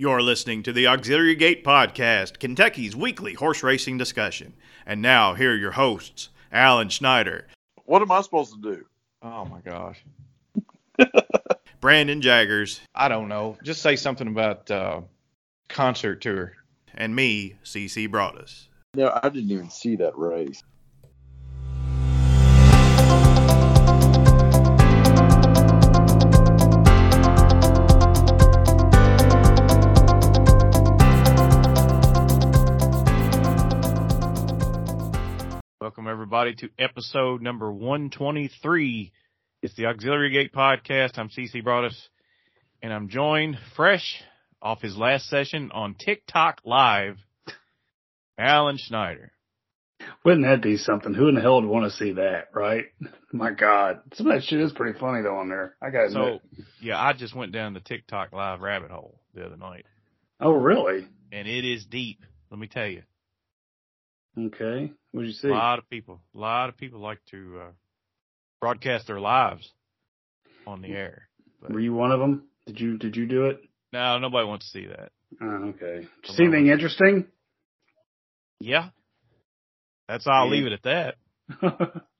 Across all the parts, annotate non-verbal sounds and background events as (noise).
You're listening to the Auxiliary Gate Podcast, Kentucky's weekly horse racing discussion. And now, here are your hosts, Alan Schneider, What am I supposed to do? Oh my gosh. (laughs) Brandon Jaggers, I don't know. Just say something about uh, concert tour. and me, CC Broaddus. No, I didn't even see that race. Everybody to episode number 123. It's the Auxiliary Gate Podcast. I'm CC Broaddus, and I'm joined fresh off his last session on TikTok Live, Alan Schneider. Wouldn't that be something? Who in the hell would want to see that, right? My God. Some of that shit is pretty funny though on there. I got to So, admit. yeah, I just went down the TikTok Live rabbit hole the other night, Oh, really? and it is deep. Let me tell you. Okay. What'd you see? A lot of people, a lot of people like to uh, broadcast their lives on the air. But Were you one of them? Did you, did you do it? no, nobody wants to see that. Oh, okay. Did see anything interesting? Yeah, that's I'll leave it at that. (laughs)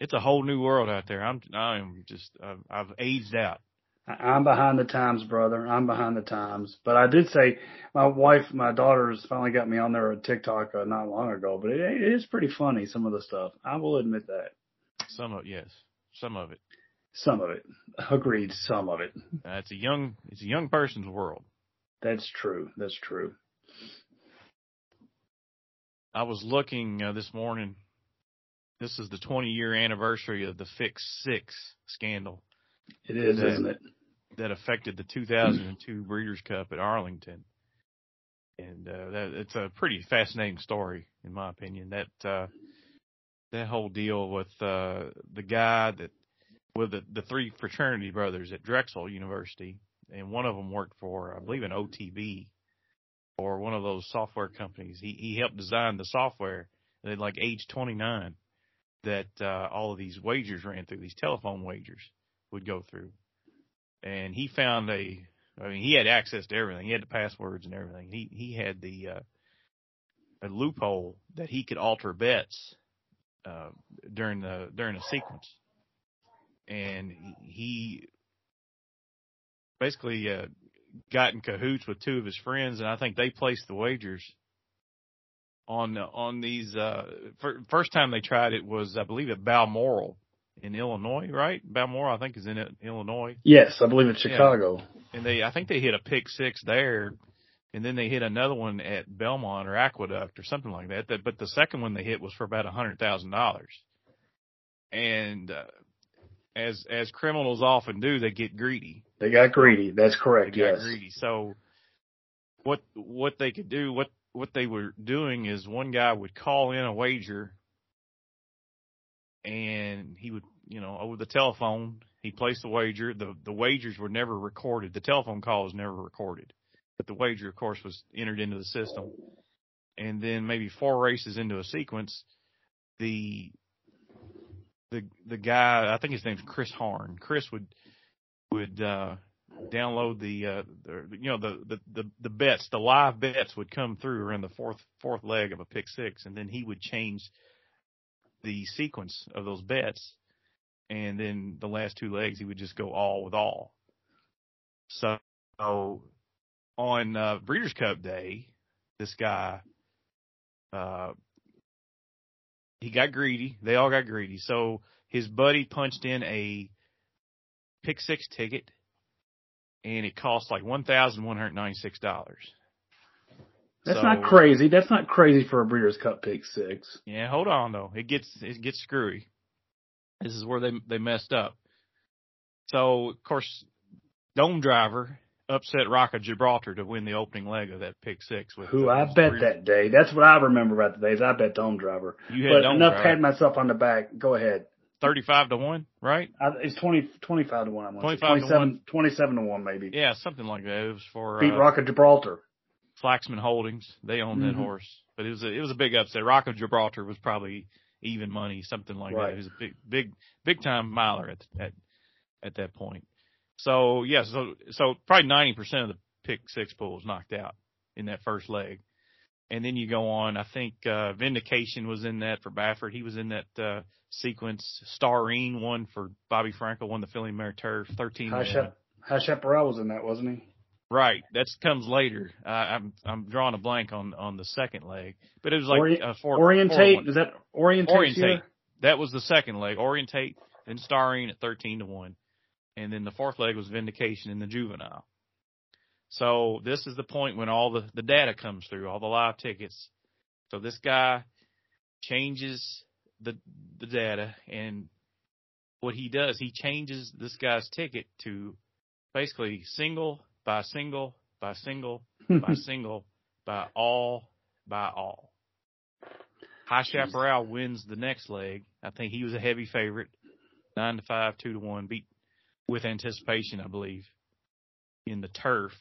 It's a whole new world out there. I'm, I'm just, I've, I've aged out. I'm behind the times, brother. I'm behind the times. But I did say my wife, my daughters finally got me on there on TikTok uh, not long ago, but it, it is pretty funny, some of the stuff. I will admit that. Some of, yes, some of it. Some of it. Agreed. Some of it. Uh, it's a young, it's a young person's world. That's true. That's true. I was looking uh, this morning. This is the 20 year anniversary of the Fix Six scandal It is, Yeah. isn't it? That affected the 2002 Breeders' Cup at Arlington. And uh, that it's a pretty fascinating story, in my opinion. That uh, that whole deal with uh, the guy that with the, the three fraternity brothers at Drexel University, and one of them worked for, I believe, an OTB or one of those software companies. He he helped design the software. At like age 29, that uh, all of these wagers ran through. These telephone wagers would go through and he found a I mean he had access to everything. He had the passwords and everything. He he had the uh a loophole that he could alter bets uh during the during a sequence. And he, basically uh got in cahoots with two of his friends and I think they placed the wagers on on these uh fir- first time they tried it was I believe at Balmoral in Illinois, right? Balmoral I think is in Illinois Yes, I believe it's Yeah. Chicago. and they I think they hit a pick six there, and then they hit another one at Belmont or Aqueduct or something like that. That but the second one they hit was for about a hundred thousand dollars, and uh, as as criminals often do, they get greedy. They got greedy. That's They correct. got Yes. greedy. So what what they could do what what they were doing is one guy would call in a wager, and he would you know over the telephone he placed the wager. The the wagers were never recorded. The telephone call was never recorded, but the wager, of course, was entered into the system. And then maybe four races into a sequence, the the the guy I think his name's Chris Harn. Chris would would uh download the uh the, you know the, the the the bets the live bets would come through around the fourth fourth leg of a pick six and then he would change the sequence of those bets and then the last two legs he would just go all with all. So on uh breeders cup day this guy uh he got greedy. They all got greedy. So his buddy punched in a pick six ticket and it cost like one thousand one hundred ninety six dollars. That's not crazy. That's not crazy for a Breeders' Cup pick six. Yeah, hold on though. It gets it gets screwy. This is where they they messed up. So of course, Domedriver upset Rock of Gibraltar to win the opening leg of that pick six. With Who I bet that day. That's what I remember about the days. I bet Domedriver. you had But Dome enough Driver patting myself on the back. Go ahead. thirty five to one, right? I, it's 20, 25 to one. I'm gonna say. 25 to 27, 27 to one maybe. Yeah, something like that. It was for Beat uh, Rock of Gibraltar. Flaxman Holdings. They owned that Mhm. horse, but it was a it was a big upset. Rock of Gibraltar was probably even money, something like that. Right. He was a big big big time miler at at at that point. So yeah, so so probably ninety percent of the pick six pool was knocked out in that first leg. And then you go on, I think, uh, Vindication was in that for Baffert. He was in that, uh, sequence. Starine won for Bobby Frankel, won the Filly Mare Turf, 13 High to Shep, High Chaparral was in that, wasn't he? Right. That comes later. Uh, I'm, I'm drawing a blank on, on the second leg, but it was like, Ori- uh, four, Orientate, four is that Orientate? Orientate. That was the second leg. Orientate, then Starine at 13 to 1. And then the fourth leg was Vindication in the juvenile. So this is the point when all the, the data comes through, all the live tickets. So this guy changes the, the data and what he does, he changes this guy's ticket to basically single by single by single by (laughs) single by all by all. High Chaparral wins the next leg. I think he was a heavy favorite, nine to five, two to one, beat with anticipation, I believe, in the turf.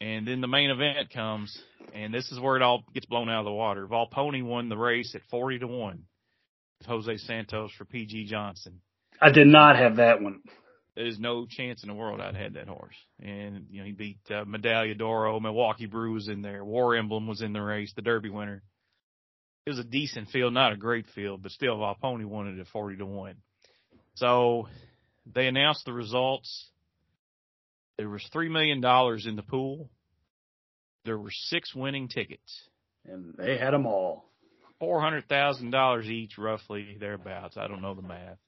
And then the main event comes, and this is where it all gets blown out of the water. Volponi won the race at forty to one. with Jose Santos for PG Johnson. I did not have that one. There's no chance in the world I'd had that horse. And you know he beat uh, Medaglia d'Oro, Milwaukee Brew was in there, War Emblem was in the race, the Derby winner. It was a decent field, not a great field, but still Volponi won it at forty to one. So they announced the results. There was three million dollars in the pool. There were six winning tickets, And they had them all. four hundred thousand dollars each, roughly thereabouts. I don't know the math.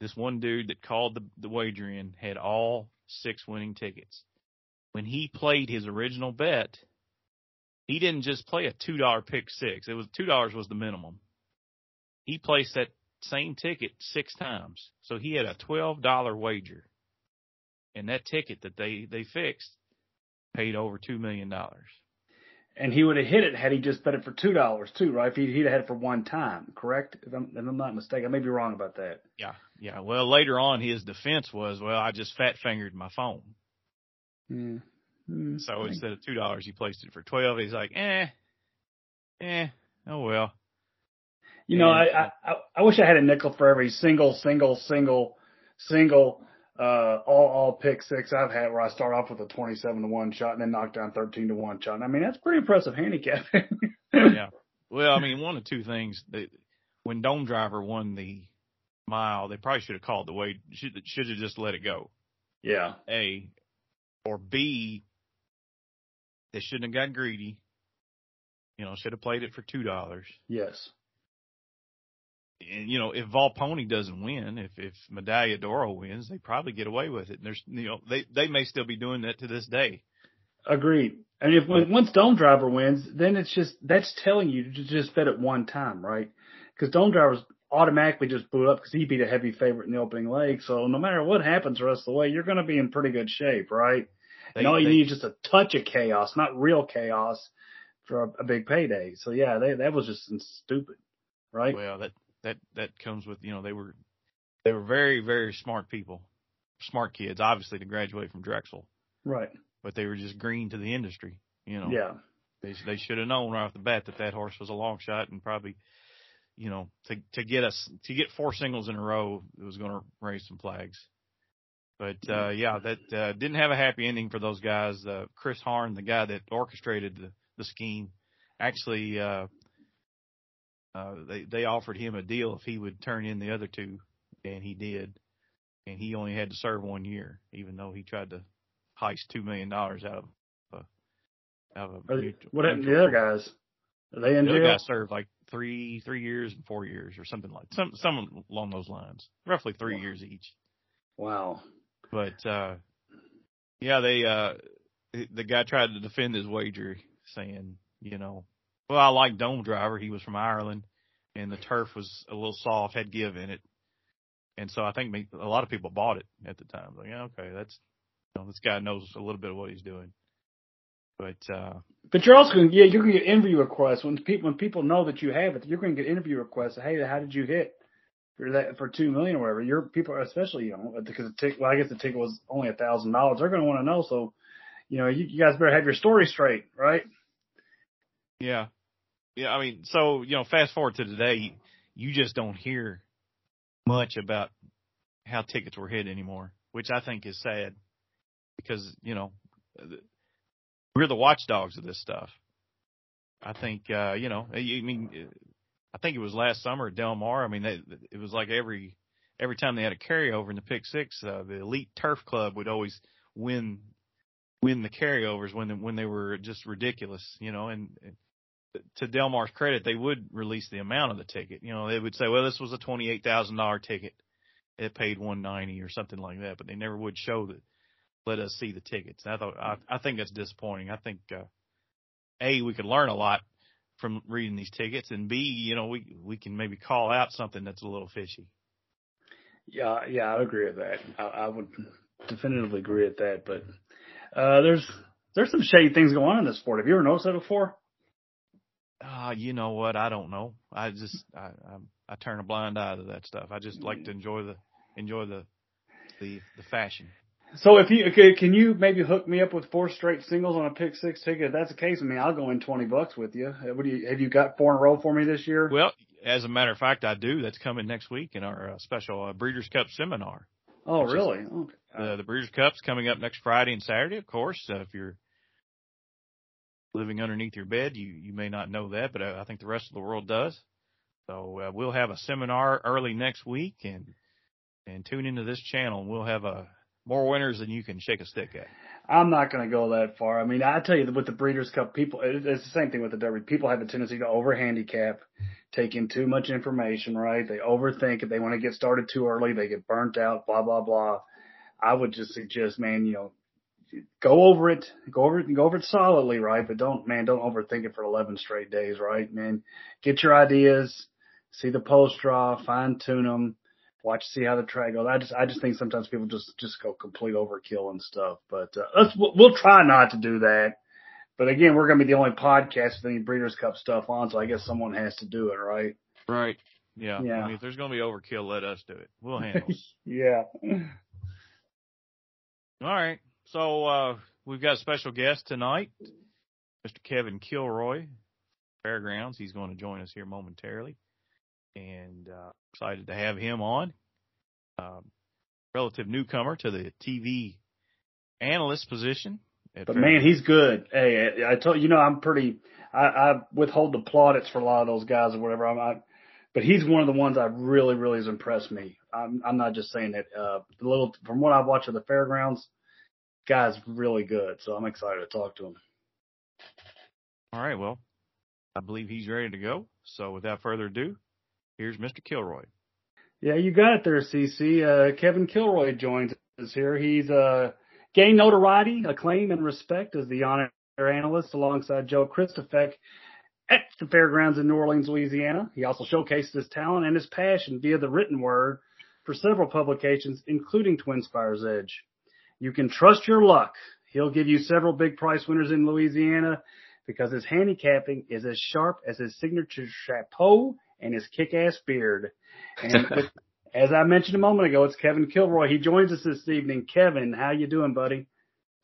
This one dude that called the, the wager in had all six winning tickets. When he played his original bet, he didn't just play a two dollar pick six. It was two dollars was the minimum. He placed that same ticket six times. So he had a twelve dollar wager. And that ticket that they, they fixed paid over two million dollars. And he would have hit it had he just bet it for two dollars too, right? If he, he'd have had it for one time, correct? If I'm, if I'm not mistaken, I may be wrong about that. Yeah, yeah. Well, later on, his defense was, well, I just fat fingered my phone. Yeah. Mm, So I- instead of two dollars, he placed it for twelve. He's like, eh, eh, oh well. You know, I I- I wish I had a nickel for every single, single, single, single, uh, all all pick six I've had where I start off with a twenty seven to one shot and then knock down thirteen to one shot. I mean, that's pretty impressive handicapping. (laughs) Yeah. Well, I mean, one of two things. That when Domedriver won the mile, they probably should have called the weight. Should should have just let it go. yeah. A or B. They shouldn't have got greedy. You know, should have played it for two dollars. Yes. And you know, if Volponi doesn't win, if if Medaglia d'Oro wins, they probably get away with it. And there's you know, they they may still be doing that to this day. Agreed. And if when, once Domedriver wins, then it's just that's telling you to just bet it one time, right? Because Domedriver's automatically just blew up because he beat a heavy favorite in the opening leg. So no matter what happens the rest of the way, you're going to be in pretty good shape, right? They, and all you they- need is just a touch of chaos, not real chaos, for a, a big payday. So yeah, they, that was just stupid, right? well, that that that comes with you know they were they were very very smart people, smart kids, obviously to graduate from Drexel, right. but they were just green to the industry. You know, Yeah. they they should have known right off the bat that that horse was a long shot and probably. You know, to to get us to get four singles in a row, it was going to raise some flags. But uh yeah, that uh, didn't have a happy ending for those guys. Uh, Chris Harn, the guy that orchestrated the, the scheme, actually uh, uh, they they offered him a deal if he would turn in the other two, and he did, and he only had to serve one year, even though he tried to heist two million dollars out of uh, out of a mutual- What happened to the other guys? Are they in the other jail? guy served like three three years and four years or something like some some along those lines, roughly three years each. Wow. But uh yeah, they uh the guy tried to defend his wager saying, you know, well, I like Domedriver. He was from Ireland and the turf was a little soft, had give in it. And so I think me- a lot of people bought it at the time. Like, yeah, okay, that's you know, this guy knows a little bit of what he's doing. But uh But you're also to, yeah, you're to get interview requests when people, when people know that you have it, you're going to get interview requests. Hey, how did you hit for that, for two million or whatever? Your people, are especially, you know, because the ticket, well, I guess the ticket was only a thousand dollars. They're going to want to know. So, you know, you, you guys better have your story straight, right? Yeah. Yeah, I mean, so, you know, fast forward to today, you just don't hear much about how tickets were hit anymore, which I think is sad. because you know we're the watchdogs of this stuff. I think uh, you know, I mean, I think it was last summer at Del Mar. I mean, they, it was like every every time they had a carryover in the pick six, uh, the elite turf club would always win win the carryovers when when they were just ridiculous, you know. And to Del Mar's credit, they would release the amount of the ticket. You know, they would say, well, this was a twenty eight thousand dollar ticket. It paid one ninety or something like that, but they never would show that. Let us see the tickets. I thought I, I think that's disappointing. I think uh, a we could learn a lot from reading these tickets, and b you know we we can maybe call out something that's a little fishy. Yeah, yeah, I agree with that. I, I would definitively agree with that. But uh, there's there's some shady things going on in this sport. Have you ever noticed that before? Uh, you know what? I don't know. I just I I, I turn a blind eye to that stuff. I just like to enjoy the enjoy the the the fashion. So if you okay, can you maybe hook me up with four straight singles on a pick six ticket? If that's the case, I mean I'll go in twenty bucks with you. What do you have you got four in a row for me this year? Well, as a matter of fact, I do. That's coming next week in our uh, special uh, Breeders' Cup seminar. Oh, really? Okay. Uh, the Breeders' Cup's coming up next Friday and Saturday, of course. Uh, if you're living underneath your bed, you you may not know that, but I, I think the rest of the world does. So uh, we'll have a seminar early next week, and and tune into this channel, we'll have a more winners than you can shake a stick at. I'm not going to go that far. I mean, I tell you, with the Breeders' Cup, people, it's the same thing with the Derby. People have a tendency to over handicap, take in too much information, right? They overthink it. They want to get started too early. They get burnt out, blah, blah, blah. I would just suggest, man, you know, go over it, go over it, and go over it solidly, right? But don't, man, don't overthink it for 11 straight days, right? Man, get your ideas, see the post draw, fine tune them watch see how the track goes. I just I just think sometimes people just just go complete overkill and stuff. But uh, let's we'll try not to do that. But again, we're going to be the only podcast with any Breeders' Cup stuff on, so I guess someone has to do it, right? Right. Yeah. yeah. I mean, if there's going to be overkill, let us do it. We'll (laughs) handle it. yeah. All right. So uh, we've got a special guest tonight, Mr. Kevin Kilroy, Fairgrounds. He's going to join us here momentarily and uh, excited to have him on. Um, relative newcomer to the TV analyst position. But man, he's good. Hey, I told you know I'm pretty. I, I withhold the plaudits for a lot of those guys or whatever. I'm, I, but he's one of the ones that really, really has impressed me. I'm, I'm not just saying that. Uh, little from what I've watched at the fairgrounds, guy's really good. So I'm excited to talk to him. All right. Well, I believe he's ready to go. So without further ado, Here's Mr. Kilroy. Yeah, you got it there, CC. Uh, Kevin Kilroy joins us here. He's uh, gained notoriety, acclaim, and respect as the on air analyst alongside Joe Kristufek at the fairgrounds in New Orleans, Louisiana. He also showcased his talent and his passion via the written word for several publications, including TwinSpires Edge. You can trust your luck. He'll give you several big price winners in Louisiana because his handicapping is as sharp as his signature chapeau and his kick-ass beard. And (laughs) with, as I mentioned a moment ago, it's Kevin Kilroy. He joins us this evening. Kevin, how you doing, buddy?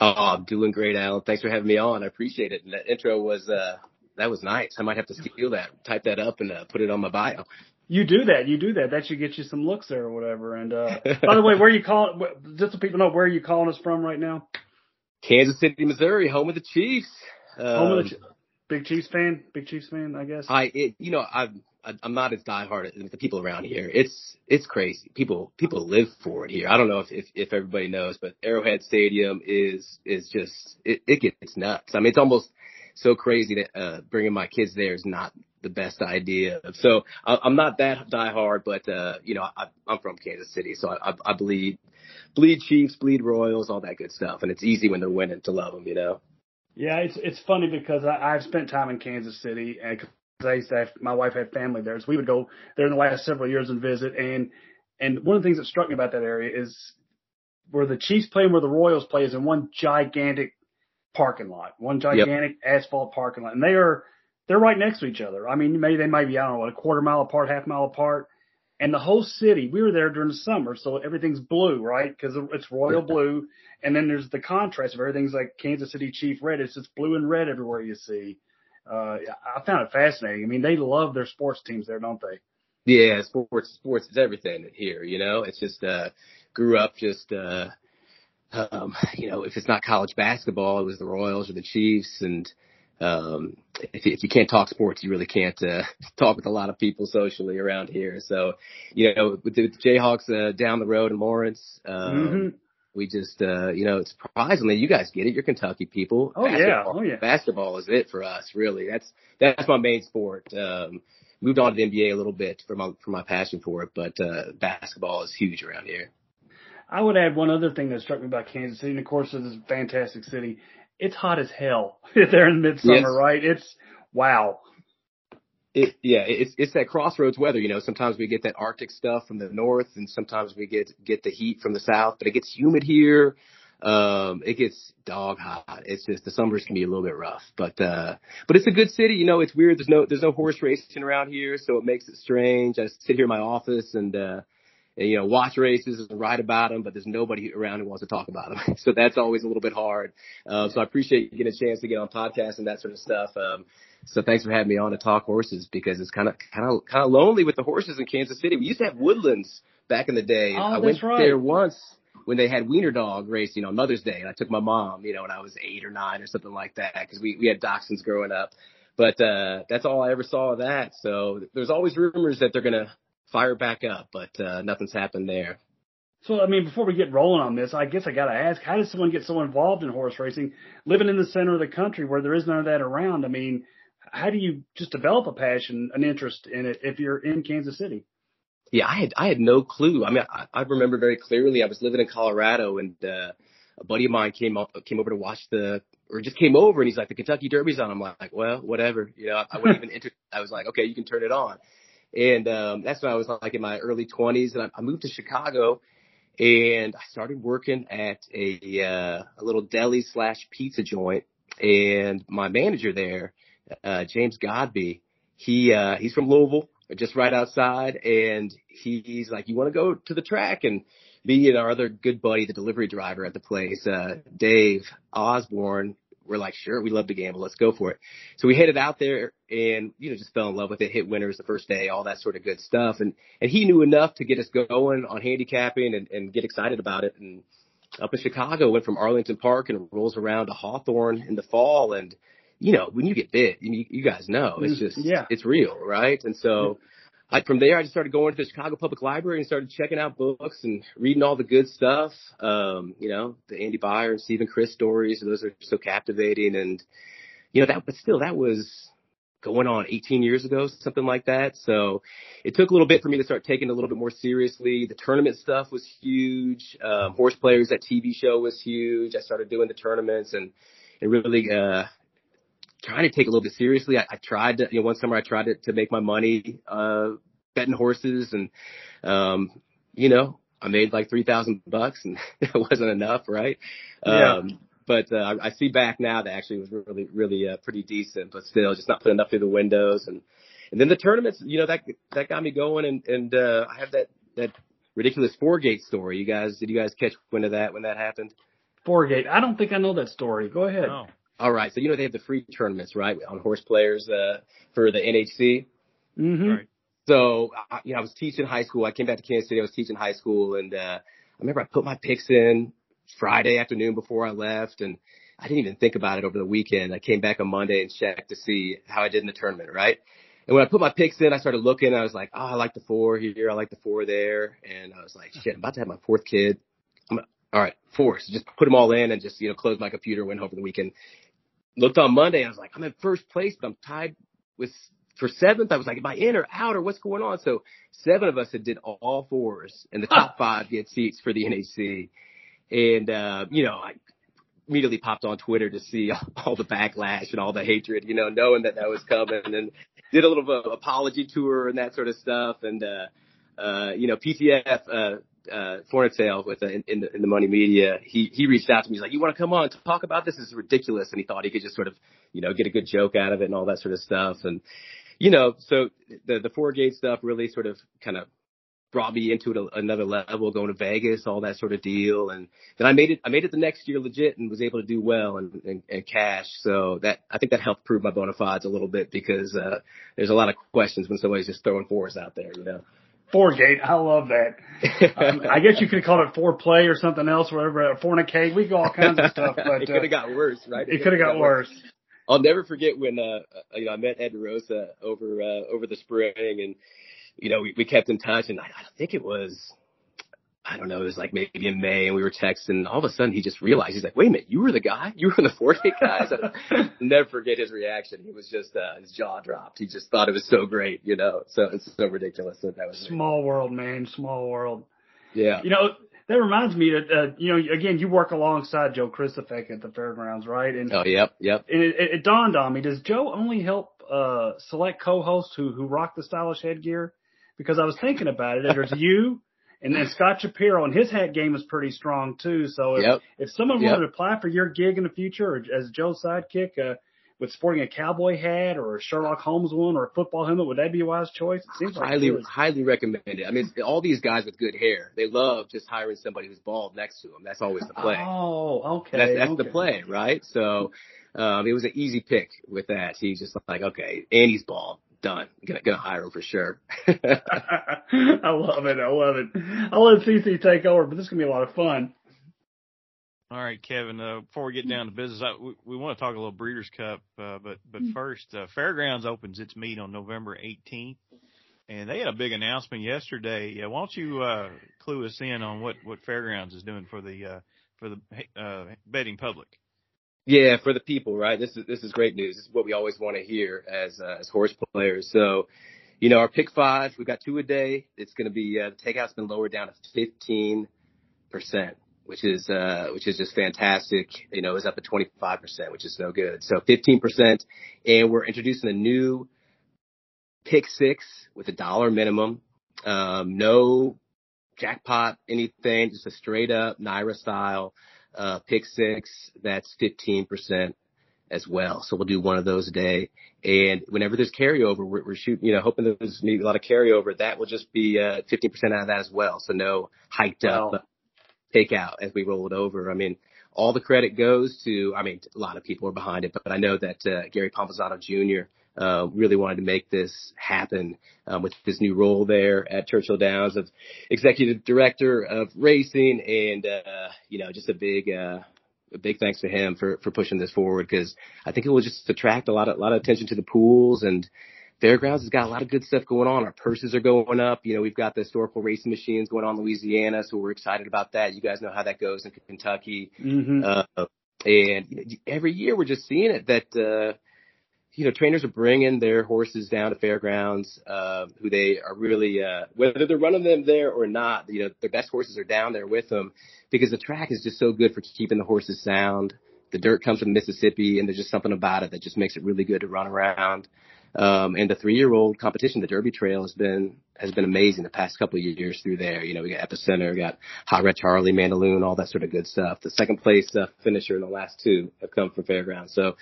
Oh, I'm doing great, Alan. Thanks for having me on. I appreciate it. And that intro was uh that was nice. I might have to steal that, type that up, and uh, put it on my bio. You do that. You do that. That should get you some looks there or whatever. And uh (laughs) by the way, where are you calling? Just so people know, where are you calling us from right now? Kansas City, Missouri, home of the Chiefs. Um, home of the um, Big Chiefs fan. Big Chiefs fan, I guess. I, it, you know, I'm I, am not as diehard as the people around here. It's it's crazy. People people live for it here. I don't know if if, if everybody knows, but Arrowhead Stadium is is just it, it gets nuts. I mean, it's almost so crazy that uh, bringing my kids there is not the best idea. So I, I'm not that diehard, but uh, you know, I, I'm from Kansas City, so I, I, I bleed bleed Chiefs, bleed Royals, all that good stuff, and it's easy when they're winning to love them, you know. Yeah, it's it's funny because I, I've spent time in Kansas City, and I used to have my wife had family there, so we would go there in the last several years and visit. And and one of the things that struck me about that area is where the Chiefs play and where the Royals play is in one gigantic parking lot, one gigantic yep. asphalt parking lot, and they are they're right next to each other. I mean, maybe they might be I don't know a quarter mile apart, half mile apart. And the whole city, we were there during the summer, so everything's blue, right? Because it's royal blue. And then there's the contrast of everything's like Kansas City Chief red. It's just blue and red everywhere you see uh, I found it fascinating. I mean, they love their sports teams there, don't they? Yeah, sports, sports is everything here. You know, it's just uh, grew up just uh, um, you know, if it's not college basketball, it was the Royals or the Chiefs. And, um, if, if you can't talk sports, you really can't, uh, (laughs) talk with a lot of people socially around here. So, you know, with the, with the Jayhawks, uh, down the road in Lawrence, um, Mm-hmm. we just, uh, you know, it's surprisingly, you guys get it. You're Kentucky people. Oh, yeah. Basketball- Oh, yeah. Basketball is it for us, really. That's, that's my main sport. Um, moved on to the NBA a little bit for my, for my passion for it, but, uh, basketball is huge around here. I would add one other thing that struck me about Kansas City, and of course, it's a fantastic city. It's hot as hell (laughs) there in midsummer, Yes. right? It's wow. It, yeah, it's it's that crossroads weather. You know, sometimes we get that Arctic stuff from the north, and sometimes we get get the heat from the south. But it gets humid here. Um, it gets dog hot. It's just the summers can be a little bit rough, but uh, but it's a good city. You know, it's weird. There's no there's no horse racing around here, so it makes it strange. I sit here in my office and uh, and, you know watch races and write about them, but there's nobody around who wants to talk about them. (laughs) so that's always a little bit hard. Uh, so I appreciate getting a chance to get on podcasts and that sort of stuff. Um, so thanks for having me on to talk horses because it's kind of kind of kind of lonely with the horses in Kansas City. We used to have woodlands back in the day. Oh, I went right. there once when they had wiener dog racing on Mother's Day, and I took my mom, you know, when I was eight or nine or something like that because we we had dachshunds growing up. But uh that's all I ever saw of that. So there's always rumors that they're gonna fire back up, but uh nothing's happened there. So, I mean, before we get rolling on this, I guess I got to ask, how does someone get so involved in horse racing, living in the center of the country where there is none of that around? I mean, how do you just develop a passion, an interest in it if you're in Kansas City? Yeah, I had I had no clue. I mean, I, I remember very clearly. I was living in Colorado, and uh, a buddy of mine came up, came over to watch the, or just came over, and he's like, "The Kentucky Derby's on." I'm like, "Well, whatever." You know, I, I wasn't even (laughs) interested. I was like, "Okay, you can turn it on," and um, that's when I was like in my early 20s, and I, I moved to Chicago, and I started working at a uh, a little deli slash pizza joint, and my manager there, uh, James Godby, he uh, he's from Louisville, just right outside, and he's like, "You want to go to the track?" And me and our other good buddy, the delivery driver at the place, uh, Dave Osborne, we're like, "Sure, we love to gamble. Let's go for it." So we headed out there, and you know, just fell in love with it. Hit winners the first day, all that sort of good stuff, and and he knew enough to get us going on handicapping and, and get excited about it. And up in Chicago, went from Arlington Park and rolls around to Hawthorne in the fall, and you know, when you get bit, you, you guys know it's just, yeah. it's real, right? And so, I, from there, I just started going to the Chicago Public Library and started checking out books and reading all the good stuff. Um, you know, the Andy Beyer and Steven Crist stories. Those are so captivating. And, you know, that, but still, that was going on 18 years ago, something like that. So it took a little bit for me to start taking it a little bit more seriously. The tournament stuff was huge. Um, horse players, that TV show was huge. I started doing the tournaments and, and really, uh, trying to take it a little bit seriously. I, I tried to, you know, one summer I tried to, to make my money, uh, betting horses and, um, you know, I made like 3000 bucks and (laughs) it wasn't enough, right? Yeah. Um, but, uh, I, I see back now that actually was really, really, uh, pretty decent, but still just not putting enough through the windows. And, and then the tournaments, you know, that, that got me going and, and, uh, I have that, that ridiculous four gate story. You guys, did you guys catch wind of that when that happened? Fourgate. I don't think I know that story. Go ahead. Oh, All right. So, you know, they have the free tournaments, right? On horse players, uh, for the NHC. Mm-hmm. right. So, I, you know, I was teaching high school. I came back to Kansas City. I was teaching high school, and uh, I remember I put my picks in Friday afternoon before I left, and I didn't even think about it over the weekend. I came back on Monday and checked to see how I did in the tournament, right? And when I put my picks in, I started looking. I was like, oh, I like the four here. I like the four there. And I was like, shit, I'm about to have my fourth kid. All right, four. So just put them all in and just, you know, close my computer, went home for the weekend. Looked on Monday. I was like, I'm in first place, but I'm tied with for seventh. I was like, am I in or out or what's going on? So seven of us had did all fours and the top (laughs) five get seats for the NHC. And, uh, you know, I immediately popped on Twitter to see (laughs) all the backlash and all the hatred, you know, knowing that that was coming and did a little bit of apology tour and that sort of stuff. And, uh, uh, you know, PTF, uh, uh, Fornatale with the, in, in the, in the money media, he, he reached out to me. He's like, you want to come on talk about this? This is ridiculous. And he thought he could just sort of, you know, get a good joke out of it and all that sort of stuff. And, you know, so the, the four gate stuff really sort of kind of brought me into it a, another level, going to Vegas, all that sort of deal. And then I made it, I made it the next year legit and was able to do well and, and, and cash. So that, I think that helped prove my bona fides a little bit because, uh, there's a lot of questions when somebody's just throwing fours out there, you know. Four gate. I love that. Um, I guess you could have called it four play or something else, whatever. Fornicate. We go all kinds of stuff, (laughs) but it could have uh, got worse, right? it could have got worse. I'll never forget when uh you know I met Ed Rosa over uh over the spring and you know we, we kept in touch and I, I think it was I don't know, it was like maybe in May and we were texting and all of a sudden he just realized he's like, Wait a minute, you were the guy? You were the (laughs) four gate guy? So I'll (laughs) never forget his reaction. He was just uh his jaw dropped. He just thought it was so great, you know. So it's so ridiculous that that was Small world, man. Small world. Yeah. You know, that reminds me that, uh, you know, again, you work alongside Joe Kristufek at the fairgrounds, right? And, Oh yep, yep. and it, it dawned on me, does Joe only help, uh, select co-hosts who, who rock the stylish headgear? Because I was thinking about it. There's you and then Scott Shapiro and his hat game is pretty strong too. So if, Yep. if someone Yep. wanted to apply for your gig in the future or as Joe's sidekick, uh, with sporting a cowboy hat or a Sherlock Holmes one or a football helmet, would that be a wise choice? It seems like highly highly recommended. I mean, all these guys with good hair, they love just hiring somebody who's bald next to them. That's always the play. Oh, okay. that's that's okay. the play, right? So um, it was an easy pick with that. He's just like, okay, and he's bald, done. Gonna gonna hire him for sure. (laughs) (laughs) I love it. I love it. I'll let CC take over, but this is gonna be a lot of fun. All right, Kevin. Uh, before we get down to business, I, we, we want to talk a little Breeders' Cup, uh, but but first, uh, Fairgrounds opens its meet on November 18th, and they had a big announcement yesterday. Uh, why don't you uh, clue us in on what what Fairgrounds is doing for the uh, for the uh, betting public? Yeah, for the people, right? This is this is great news. This is what we always want to hear as uh, as horse players. So, you know, our pick five, we've got two a day. It's going to be uh, the takeout's been lowered down to fifteen percent, which is uh, which is just fantastic. You know, it's up to twenty five percent, which is no good. So fifteen percent, and we're introducing a new pick six with a dollar minimum. Um, no jackpot, anything, just a straight up NYRA style uh, pick six, that's 15% as well. So we'll do one of those a day. And whenever there's carryover, we're, we're shooting, you know, hoping there's maybe a lot of carryover. That will just be, uh, 15% out of that as well. So no hiked up Wow. uh, takeout as we roll it over. I mean, all the credit goes to, I mean, a lot of people are behind it, but, I know that, uh, Gary Palmisano Jr., uh, really wanted to make this happen, um, with his new role there at Churchill Downs of executive director of racing and, uh, you know, just a big, uh, a big thanks to him for, for pushing this forward because I think it will just attract a lot of, a lot of attention to the pools and Fairgrounds has got a lot of good stuff going on. Our purses are going up. You know, we've got the historical racing machines going on in Louisiana, so we're excited about that. You guys know how that goes in Kentucky. Mm-hmm. Uh, and every year we're just seeing it that, uh, you know, trainers are bringing their horses down to fairgrounds, uh, who they are really, uh, whether they're running them there or not, you know, their best horses are down there with them because the track is just so good for keeping the horses sound. The dirt comes from Mississippi and there's just something about it that just makes it really good to run around. Um, and the three year old competition, the Derby Trail has been, has been amazing the past couple of years through there. You know, we got Epicenter, we got Hot Rod Charlie, Mandaloun, all that sort of good stuff. The second place uh, finisher in the last two have come from Fairgrounds. So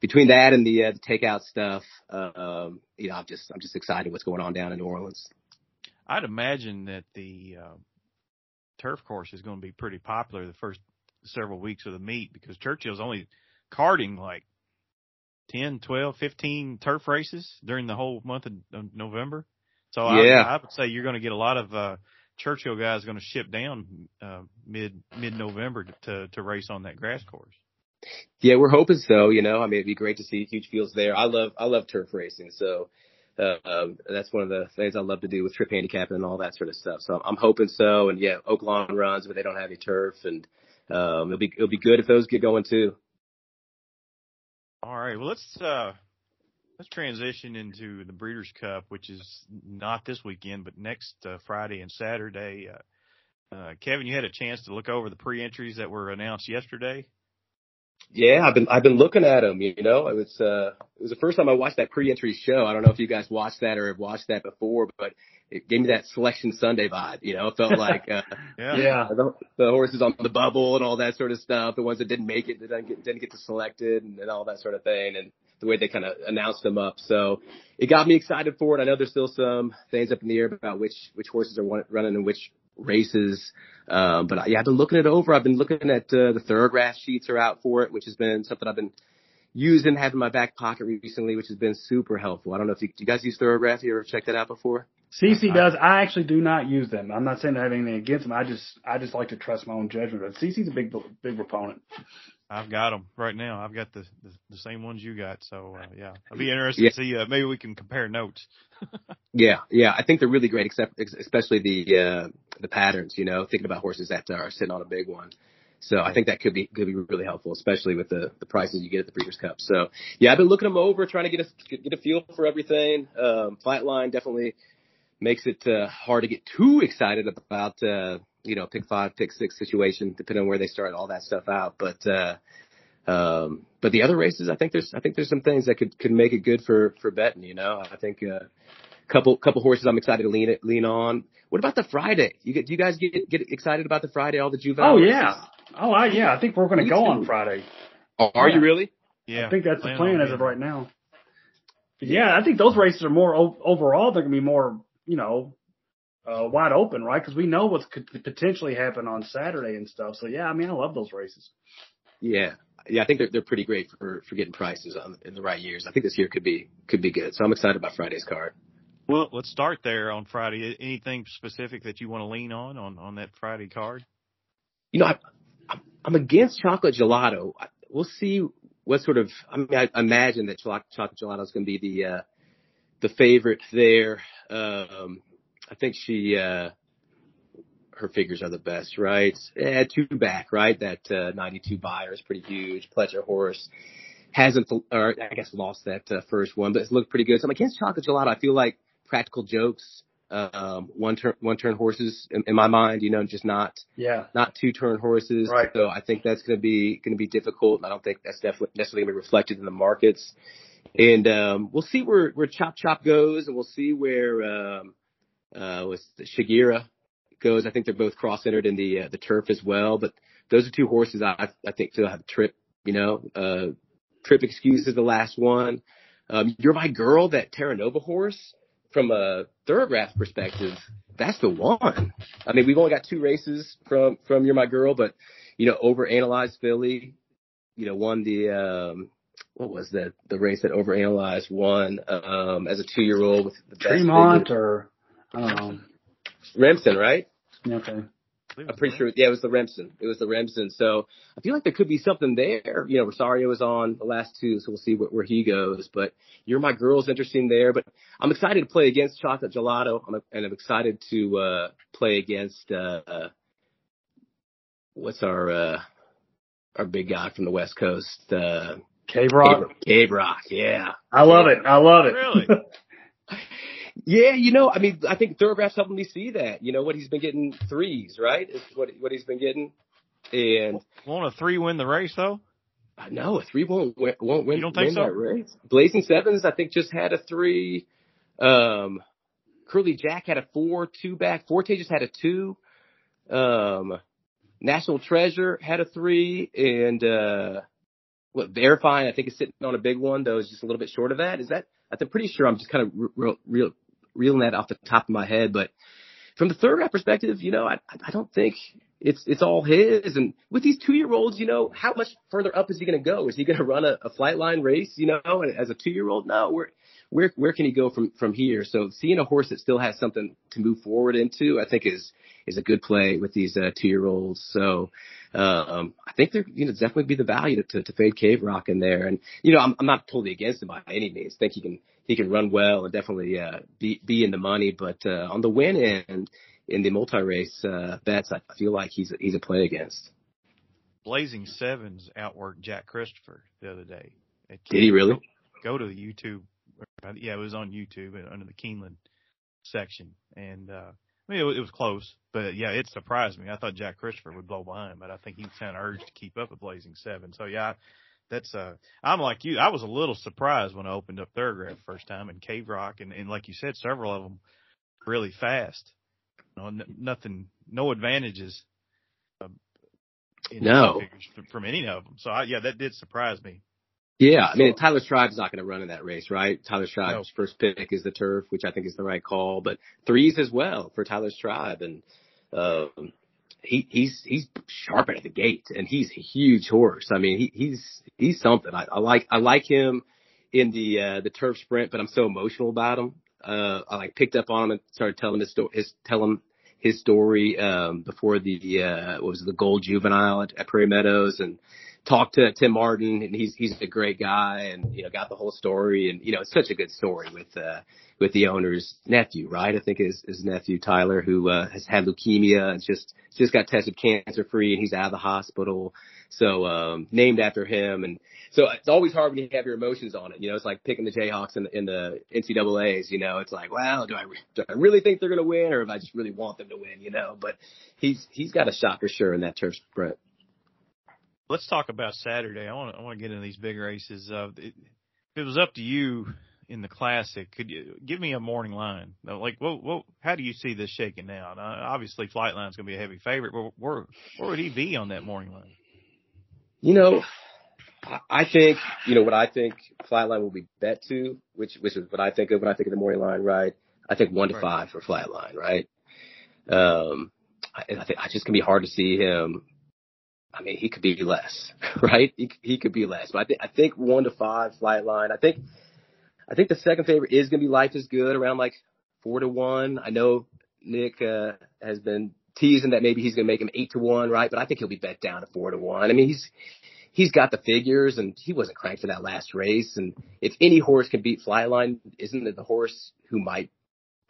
between that and the, uh, the takeout stuff, uh, um, you know, I'm just, I'm just excited what's going on down in New Orleans. I'd imagine that the uh, turf course is going to be pretty popular the first several weeks of the meet because Churchill's only carding like 10, 12, 15 turf races during the whole month of, November. So Yeah. I, I would say you're going to get a lot of uh, Churchill guys going to ship down uh, mid mid November to, to to race on that grass course. Yeah, we're hoping so. You know, I mean, it'd be great to see huge fields there. I love, I love turf racing. So, uh, um, that's one of the things I love to do with trip handicapping and all that sort of stuff. So I'm, I'm hoping so. And yeah, Oaklawn runs, but they don't have any turf and, um, it'll be, it'll be good if those get going too. All right. Well, let's uh let's transition into the Breeders' Cup, which is not this weekend, but next uh, Friday and Saturday. Uh, uh, Kevin, you had a chance to look over the pre-entries that were announced yesterday. Yeah, I've been I've been looking at them. You know, it was uh it was the first time I watched that pre-entry show. I don't know if you guys watched that or have watched that before, but it gave me that Selection Sunday vibe. You know, it felt (laughs) like uh, Yeah. Yeah. the, the horses on the bubble and all that sort of stuff. The ones that didn't make it, that didn't get, didn't get to selected, and, and all that sort of thing. And the way they kind of announced them up, so it got me excited for it. I know there's still some things up in the air about which which horses are run- running in which races. Um, but yeah, I've been looking it over. I've been looking at uh, the Thoro-Graph sheets are out for it, which has been something I've been using, have in my back pocket recently, which has been super helpful. I don't know if you, you guys use Thoro-Graph? You ever checked that out before? CC does. I actually do not use them. I'm not saying I have anything against them. I just I just like to trust my own judgment. But CC's a big big proponent. I've got them right now. I've got the the, the same ones you got. So uh, yeah, I'll be interested Yeah. to see. Uh, maybe we can compare notes. (laughs) Yeah, yeah, I think they're really great, except especially the uh, the patterns. You know, thinking about horses that are sitting on a big one. So I think that could be could be really helpful, especially with the the prices you get at the Breeders' Cup. So yeah, I've been looking them over, trying to get a get a feel for everything. Um, Flightline definitely makes it uh, hard to get too excited about uh, you know pick five, pick six situation, depending on where they start all that stuff out. But uh, um, but the other races, I think there's I think there's some things that could could make it good for for betting. You know, I think. Uh, couple couple horses I'm excited to lean it lean on. What about the Friday? You get do you guys get get excited about the Friday? All the juvenile. Oh races? yeah. Oh I, yeah. I think we're going to Me go too. on Friday. Oh, Are Yeah. you really? Yeah, I think that's the plan plan on as of right now. But yeah, I think those races are more o- overall. They're going to be more, you know, uh, wide open, right? Because we know what could potentially happen on Saturday and stuff. So yeah, I mean, I love those races. Yeah. Yeah, I think they're they're pretty great for for getting prices on in the right years. I think this year could be could be good. So I'm excited about Friday's card. Well, let's start there on Friday. Anything specific that you want to lean on on on that Friday card? You know, I, I'm- I'm against chocolate gelato. I- We'll see what sort of. I mean, I imagine that chocolate chocolate gelato is going to be the uh, the favorite there. Um, I think she uh, her figures are the best, right? Yeah, two back, right? That uh, 92 Beyer is pretty huge. Pletcher horse hasn't, or I guess lost that uh, first one, but it's looked pretty good. So I'm against chocolate gelato. I feel like practical jokes, um, one turn one turn horses in, in my mind. You know, just not Yeah. not two turn horses. Right. So I think that's going to be going to be difficult. And I don't think that's definitely necessarily going to be reflected in the markets. And um, we'll see where where Chop Chop goes, and we'll see where um, with Shagira goes. I think they're both cross entered in the uh, the turf as well. But those are two horses I I think still have trip. You know, uh, trip excuse is the last one. Um, you're my girl, that Terra Nova horse. From a thoroughbred perspective, that's the one. I mean, we've only got two races from from You're My Girl, but you know, overanalyzed filly, you know, won the um what was that the race that overanalyzed won um as a two year old with the best Tremont or I. Remsen, right? Okay. I'm pretty sure. Yeah, it was the Remsen. It was the Remsen. So I feel like there could be something there. You know, Rosario is on the last two, so we'll see where, where he goes. But you're my girl's interesting there. But I'm excited to play against Chocolate Gelato, I'm, and I'm excited to uh play against uh, uh what's our uh our big guy from the West Coast, uh Cave Rock. Cave Rock. Yeah. I love it. I love it. Really? (laughs) Yeah, you know, I mean, I think Thoro-Graph's helping me see that. You know what he's been getting threes, right? Is what what he's been getting, and Want a three win the race though? No, a three won't win, won't win. You don't think so? Race. Blazing Sevens, I think, just had a three. Um, Curly Jack had a four, two back. Forte just had a two. Um, National Treasure had a three, and uh, what Verifying, I think, is sitting on a big one, though, is just a little bit short of that. Is that? I'm pretty sure I'm just kind of real, real, reeling that off the top of my head, but from the third round perspective, you know, I, I don't think it's it's all his. And with these two year olds, you know, how much further up is he going to go? Is he going to run a, a Flightline race? You know, as a two year old? No, where where where can he go from from here? So seeing a horse that still has something to move forward into, I think is is a good play with these uh, two year olds. So um, I think there you know definitely be the value to, to, fade Cave Rock in there. And you know, I'm I'm not totally against him by any means. I think he can he can run well and definitely uh, be be in the money. But uh, on the win end in the multi race uh, bets, I feel like he's a, he's a play against. Blazing Sevens outworked Jack Christopher the other day. Did he really? Go to the YouTube. Yeah, it was on YouTube under the Keeneland section. And, uh, I mean, it was, it was close, but yeah, it surprised me. I thought Jack Christopher would blow by him, but I think he kind of urged to keep up with Blazing Seven. So yeah, that's, uh, I'm like you. I was a little surprised when I opened up Thoro-Graph first time and Cave Rock and, and like you said, several of them really fast. You know, n- nothing, no advantages. Uh, in No. figures from, any of them. So I, yeah, that did surprise me. Yeah, I mean Tyler's Tribe's not going to run in that race, right? Tyler's Tribe's No. first pick is the turf, which I think is the right call, but threes as well for Tyler's Tribe, and um, he he's he's sharp of the gate, and he's a huge horse. I mean, he, he's he's something. I, I like I like him in the uh, the turf sprint, but I'm so emotional about him. uh, I like picked up on him and started telling his story, his, tell him his story, um, before the, uh, what was the gold juvenile at, at Prairie Meadows and talked to Tim Martin and he's, he's a great guy and, you know, got the whole story and, you know, it's such a good story with, uh, with the owner's nephew, right? I think his, his nephew Tyler, who, uh, has had leukemia and just, just got tested cancer free and he's out of the hospital. So, um, named after him. And so it's always hard when you have your emotions on it. You know, it's like picking the Jayhawks in the, in the NCAA's, you know, it's like, well, do I, do I really think they're going to win or if I just really want them to win, you know, but he's, he's got a shot for sure in that turf sprint. Let's talk about Saturday. I want I want to get into these big races. Uh, it, if it was up to you in the classic, could you give me a morning line? Like, what, what, how do you see this shaking out? Uh, obviously, Flightline's going to be a heavy favorite, but where, where would he be on that morning line? You know, I think, you know, what I think Flightline will be bet to, which, which is what I think of when I think of the morning line, right? I think one to five for Flightline, right? Um, I, I think I just can be hard to see him. I mean, he could be less, (laughs) right? He, he could be less, but I think, I think one to five Flightline. I think, I think the second favorite is going to be Life is Good around like four to one. I know Nick, uh, has been teasing that maybe he's going to make him eight to one, right? But I think he'll be bet down to four to one. I mean, he's, he's got the figures and he wasn't cranked for that last race. And if any horse can beat Flightline, isn't it the horse who might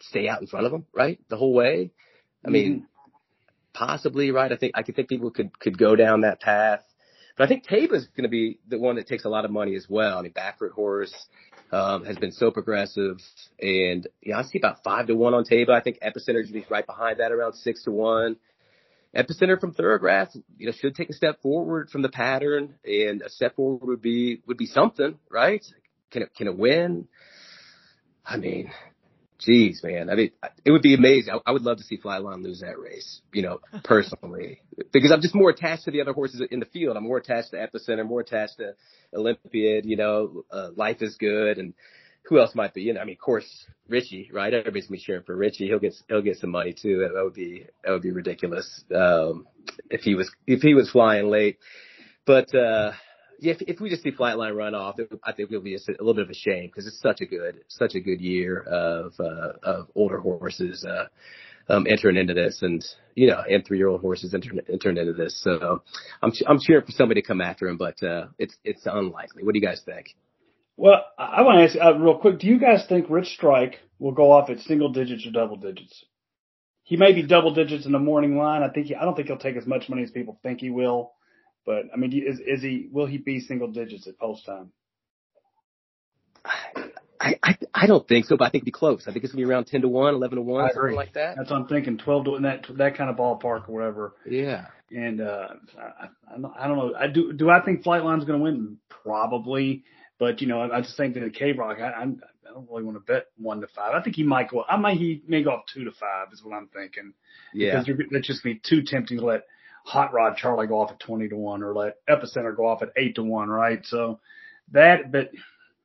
stay out in front of him, right? The whole way. I mean, mm-hmm. possibly, right? I think, I could think people could, could go down that path. But I think Taiba's going to be the one that takes a lot of money as well. I mean, Baffert horse, um, has been so progressive and, yeah, I see about five to one on Taiba. I think Epicenter is right behind that around six to one. Epicenter from Thoro-Graph, you know, should take a step forward from the pattern, and a step forward would be would be something, right? Can it can it win? I mean, geez, man. I mean, it would be amazing. I, I would love to see Flightline lose that race, you know, (laughs) personally, because I'm just more attached to the other horses in the field. I'm more attached to Epicenter, more attached to Olympiad. You know, uh, Life is Good, and who else might be? You know, I mean, of course, Richie, right? Everybody's gonna be cheering for Richie. He'll get he'll get some money too. That, that would be that would be ridiculous um, if he was if he was flying late. But uh, yeah, if, if we just see Flightline run off, it, I think it'll be a, a little bit of a shame because it's such a good such a good year of uh, of older horses. Uh, um, entering into this, and you know, and three year old horses entering entering into this. So I'm I'm cheering for somebody to come after him, but uh, it's it's unlikely. What do you guys think? Well, I want to ask uh, real quick. Do you guys think Rich Strike will go off at single digits or double digits? He may be double digits in the morning line. I think he, I don't think he'll take as much money as people think he will. But I mean, is is he? Will he be single digits at post time? I, I I don't think so, but I think it'd be close. I think it's gonna be around ten to one, 11 to one, something like that. That's what I'm thinking. Twelve to in that that kind of ballpark or whatever. Yeah. And uh, I, I don't know. I do. Do I think Flightline's going to win? Probably. But you know, I, I just think that the K Rock, I, I'm, I don't really want to bet one to five. I think he might go. I might he may go off two to five is what I'm thinking. Yeah, because that's just be too tempting to let Hot Rod Charlie go off at twenty to one or let Epicenter go off at eight to one, right? So that, but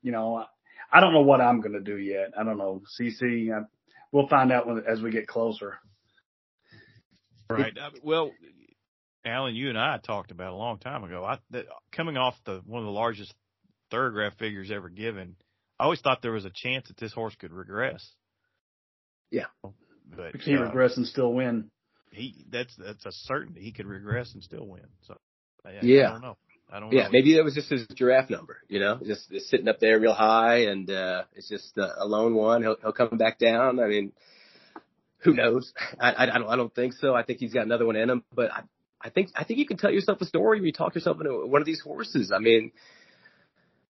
you know, I don't know what I'm going to do yet. I don't know. CC, I, we'll find out when, as we get closer. Right. Well, Alan, you and I talked about a long time ago. I, that, coming off the one of the largest Thoro-Graph figures ever given. I always thought there was a chance that this horse could regress. Yeah, but he uh, regress and still win. He that's that's a certainty. He could regress and still win. So I, yeah, I don't know. I don't yeah, know. maybe that was just his giraffe number, you know, just, just sitting up there real high, and uh it's just a, a lone one. He'll he'll come back down. I mean, who knows? I, I, I don't I don't think so. I think he's got another one in him, but I I think I think you can tell yourself a story when you talk yourself into one of these horses. I mean,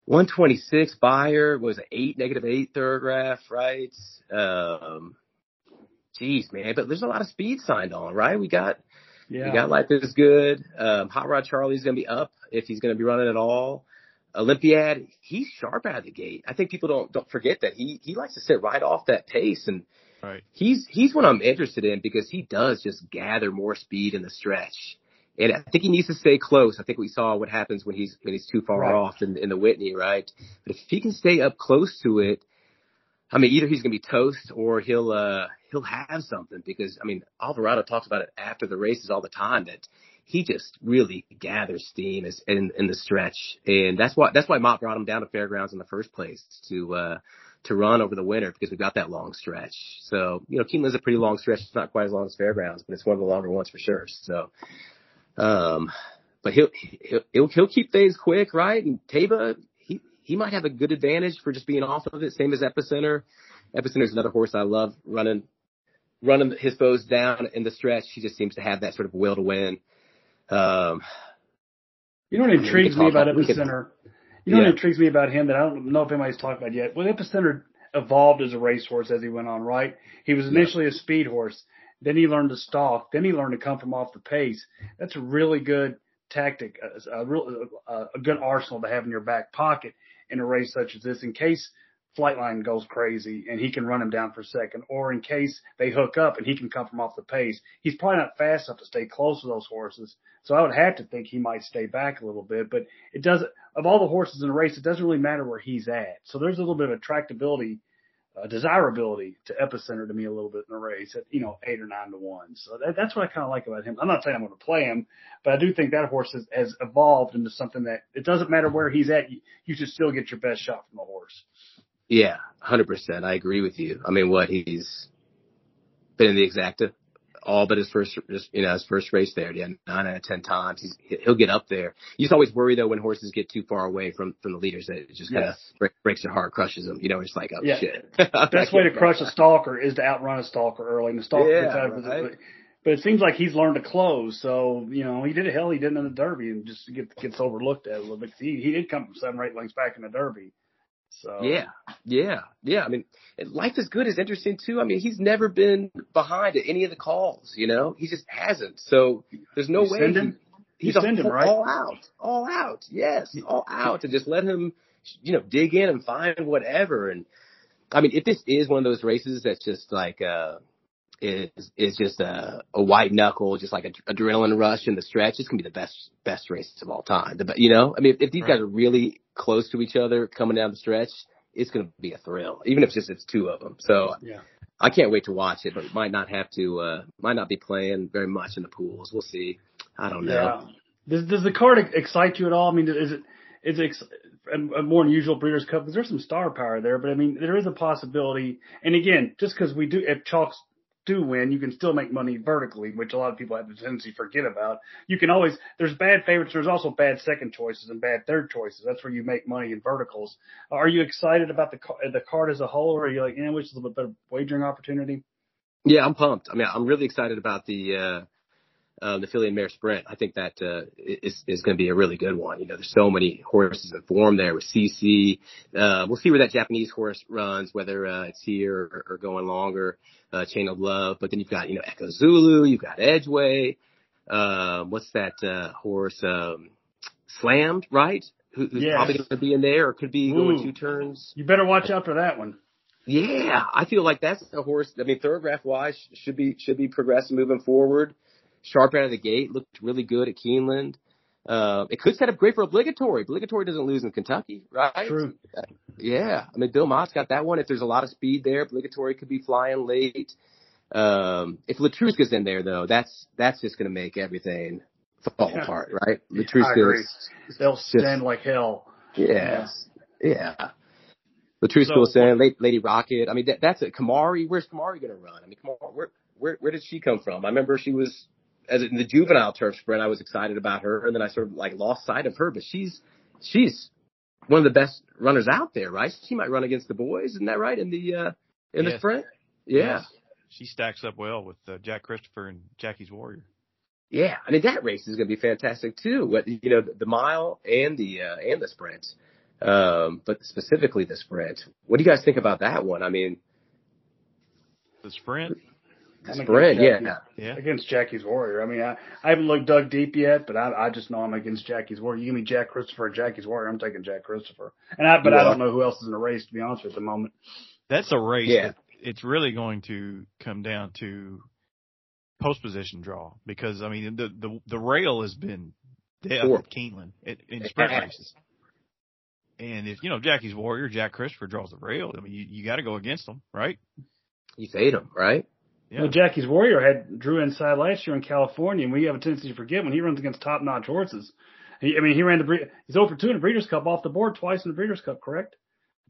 126 Beyer was an eight, negative eight Thoro-Graph, right? Um, geez, man, but there's a lot of speed signed on, right? We got, yeah. we got Life is Good. Um, Hot Rod Charlie's going to be up if he's going to be running at all. Olympiad, he's sharp out of the gate. I think people don't, don't forget that he, he likes to sit right off that pace and right. he's, he's what I'm interested in because he does just gather more speed in the stretch. And I think he needs to stay close. I think we saw what happens when he's when he's too far right. off in, in the Whitney, right? But if he can stay up close to it, I mean, either he's going to be toast or he'll uh he'll have something because I mean, Alvarado talks about it after the races all the time that he just really gathers steam as, in in the stretch, and that's why that's why Mott brought him down to fairgrounds in the first place to uh to run over the winter because we've got that long stretch. So, you know, Keeneland's a pretty long stretch. It's not quite as long as Fairgrounds, but it's one of the longer ones for sure. So, um, but he'll, he'll, he'll keep things quick, right? And Taiba, he, might have a good advantage for just being off of it, same as Epicenter. Epicenter's another horse I love running, running his foes down in the stretch. He just seems to have that sort of will to win. Um, you know what intrigues me about Epicenter? You know Yeah. what intrigues me about him that I don't know if anybody's talked about yet? Well, Epicenter evolved as a racehorse as he went on, right? He was initially a speed horse. Then he learned to stalk. Then he learned to come from off the pace. That's a really good tactic, a, a real, a, a good arsenal to have in your back pocket in a race such as this in case Flightline goes crazy and he can run him down for a second, or in case they hook up and he can come from off the pace. He's probably not fast enough to stay close to those horses. So I would have to think he might stay back a little bit, but it doesn't, of all the horses in the race, it doesn't really matter where he's at. So there's a little bit of attractability, uh, desirability to epicenter to me a little bit in the race at, you know, eight or nine to one. So that, that's what I kind of like about him. I'm not saying I'm going to play him, but I do think that horse has, has evolved into something that it doesn't matter where he's at. You, you should still get your best shot from the horse. Yeah, hundred percent. I agree with you. I mean, what he's been in the exacta all but his first, just, you know, his first race there. Yeah, nine out of ten times. He's he'll get up there. You just always worry though when horses get too far away from from the leaders that it just kind of Yes. break, breaks their heart, crushes them. You know, it's like oh Yeah. shit. (laughs) Best way to crush a stalker is to outrun a stalker early, and the stalker Yeah, gets out of right. it. But, it seems like he's learned to close. So you know, he did a hell he did in the Derby, and just get, gets overlooked at a little bit. He he did come from seven or eight lengths back in the Derby. So Yeah, yeah, yeah. I mean, life is good is interesting too. I mean, he's never been behind at any of the calls. You know, he just hasn't. So there's no You way send him? he's You a him, right? all out, all out. Yes, all out, and just let him, you know, dig in and find whatever. And I mean, if this is one of those races that's just like uh is is just a, a white knuckle, just like a adrenaline rush in the stretch, it's gonna be the best best race of all time. The, you know, I mean, if, if these Right. guys are really close to each other coming down the stretch, it's gonna be a thrill, even if it's just it's two of them. So Yeah. I can't wait to watch it, but might not have to, uh might not be playing very much in the pools. We'll see. I don't know. Yeah. Does does the card excite you at all? I mean, is it is it ex- a, a more unusual Breeders' Cup? Because there's some star power there, but I mean, there is a possibility. And again, just because we do, if chalks do win, you can still make money vertically, which a lot of people have a tendency to forget about. You can always there's bad favorites. There's also bad second choices and bad third choices. That's where you make money in verticals. Are you excited about the the card as a whole, or are you like, yeah, which is a little bit better wagering opportunity? Yeah, I'm pumped. I mean, I'm really excited about the uh, uh, the Filly and Mare Sprint. I think that uh, is is going to be a really good one. You know, there's so many horses in form there with CC. Uh, we'll see where that Japanese horse runs, whether uh, it's here or, or going longer. Uh, Chain of Love, but then you've got you know Echo Zulu, you've got Edgeway. Um, what's that uh, horse? Um, Slammed, right? Who, who's Yes. probably going to be in there, or could be going two turns. You better watch out for that one. Yeah, I feel like that's a horse. I mean, Thoro-Graph wise, should be should be progressing moving forward. Sharp out of the gate, looked really good at Keeneland. Uh, it could set up great for obligatory. Obligatory doesn't lose in Kentucky, right? True. Yeah, I mean, Bill Mott's got that one. If there's a lot of speed there, obligatory could be flying late. Um, if Letruska's in there though, that's that's just going to make everything fall Yeah. apart, right? Letruska's, They'll stand like hell. yeah. Letruska So- was saying, Lady, Lady Rocket. I mean, that, that's it. Kimari, where's Kimari going to run? I mean, Kimari, where, where, where did she come from? I remember she was, as in the juvenile turf sprint, I was excited about her, and then I sort of like lost sight of her. But she's, she's one of the best runners out there, right? She might run against the boys, isn't that right? In the, uh, in the sprint, yeah. Yes. She stacks up well with uh, Jack Christopher and Jackie's Warrior. Yeah, I mean that race is going to be fantastic too. What you know, the, the mile and the uh, and the sprint, um, but specifically the sprint. What do you guys think about that one? I mean, The sprint, the I'm against yeah, Jackie. yeah. Against Jackie's Warrior. I mean, I, I haven't looked dug deep yet, but I, I just know I'm against Jackie's Warrior. You give me Jack Christopher or Jackie's Warrior, I'm taking Jack Christopher. And I, but You I don't know who else is in the race to be honest with you at the moment. That's a race. Yeah. that it's really going to come down to post position draw because I mean the the the rail has been dead Horrible. at Keeneland in, in sprint (laughs) races. And if you know Jackie's Warrior, Jack Christopher draws the rail. I mean, you, you got to go against them, right? you fade them, right? Yeah. Well, Jackie's Warrior had Drew inside last year in California, and we have a tendency to forget when he runs against top notch horses. He, I mean, he ran the he's over two in the Breeders' Cup off the board twice in the Breeders' Cup, correct?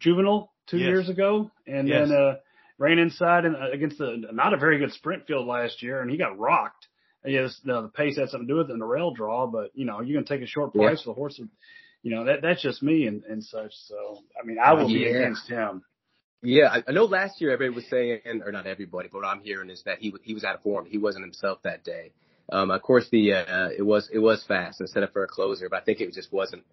Juvenile two Yes. years ago, and Yes. then uh, ran inside and uh, against the not a very good sprint field last year, and he got rocked. And yes, no, the pace had something to do with it in the rail draw, but you know, you're gonna take a short Yeah. price for the horse. You know, that that's just me and, and such. So I mean, I will be against him. Yeah, I, I know last year everybody was saying, or not everybody, but what I'm hearing is that he he was out of form. He wasn't himself that day. Um, of course, the uh, it was it was fast and set up for a closer, but I think it just wasn't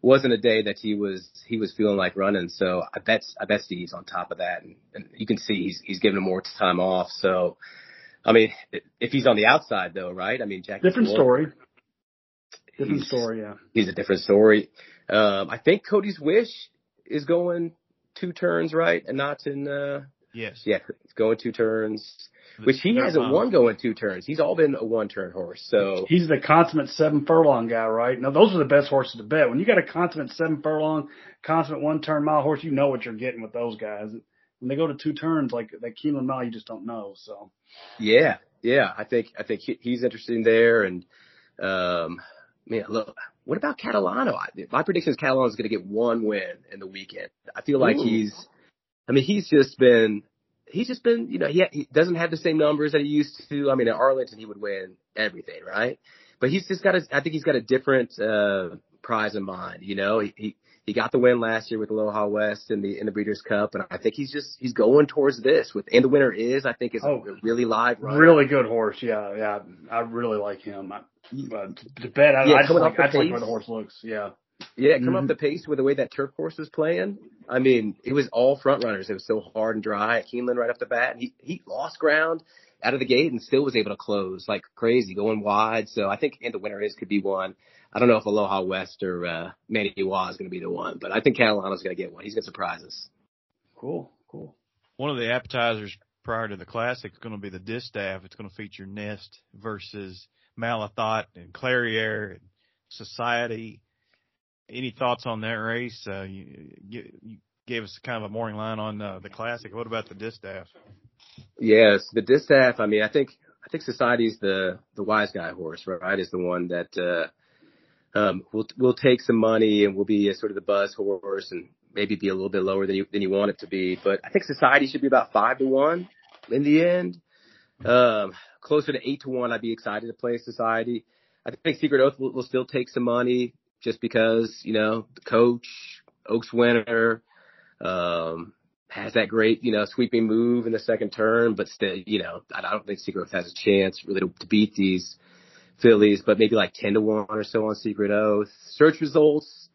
wasn't a day that he was he was feeling like running. So I bet I bet Steve's on top of that, and, and you can see he's he's giving him more time off. So, I mean, if he's on the outside though, right? I mean, Jack Different story. Different story. Yeah. he's a different story. Um, I think Cody's Wish is going two turns right, and not in. Uh, Yes. yeah, he's going two turns, The- which he they're hasn't fine. won going two turns. He's all been a one turn horse. So He's the consummate seven furlong guy, right? Now those are the best horses to bet. When you got a consummate seven furlong, consummate one turn mile horse, you know what you're getting with those guys. When they go to two turns like that Keeneland mile, you just don't know. So yeah, yeah, I think I think he, he's interesting there. And um, man, look, what about Catalano? I, my prediction is Catalano's going to get one win in the weekend. I feel like Ooh. he's. I mean, he's just been. He's just been, you know, he, he doesn't have the same numbers that he used to. I mean, at Arlington, he would win everything, right? But he's just got a, I think he's got a different, uh, prize in mind, you know, he, he, he got the win last year with Aloha West in the, in the Breeders' Cup. And I think he's just, he's going towards this with, and the winner is, I think is Oh. a really live run. really good horse. Yeah, yeah. I really like him. I, but to bet, I, Yeah, I just like, I just like pace. the horse looks. Yeah. Yeah, come Mhm. up the pace with the way that turf course was playing. I mean, it was all front runners. It was so hard and dry at Keeneland right off the bat. He he lost ground out of the gate and still was able to close like crazy, going wide. So I think and the winner is could be one. I don't know if Aloha West or uh, Manny Wah is going to be the one, but I think Catalano's going to get one. He's going to surprise us. Cool. Cool. One of the appetizers prior to the classic is going to be the distaff. It's going to feature Nest versus Malathaat and Clariere and Society. Any thoughts on that race? Uh, you, you, you gave us kind of a morning line on uh, the classic. What about the distaff? Yes, the distaff. I mean, I think I think Society's the the wise guy horse, right? Is the one that uh, um, will we'll take some money and we'll be sort of the buzz horse and maybe be a little bit lower than you than you want it to be. But I think Society should be about five to one in the end. Um, closer to eight to one, I'd be excited to play Society. I think Secret Oath will, will still take some money just because you know the coach, Oaks winner. Um, has that great, you know, sweeping move in the second turn, but still, you know, I don't think Secret Oath has a chance really to, to beat these fillies, but maybe like 10 to 1 or so on Secret Oath. Search results,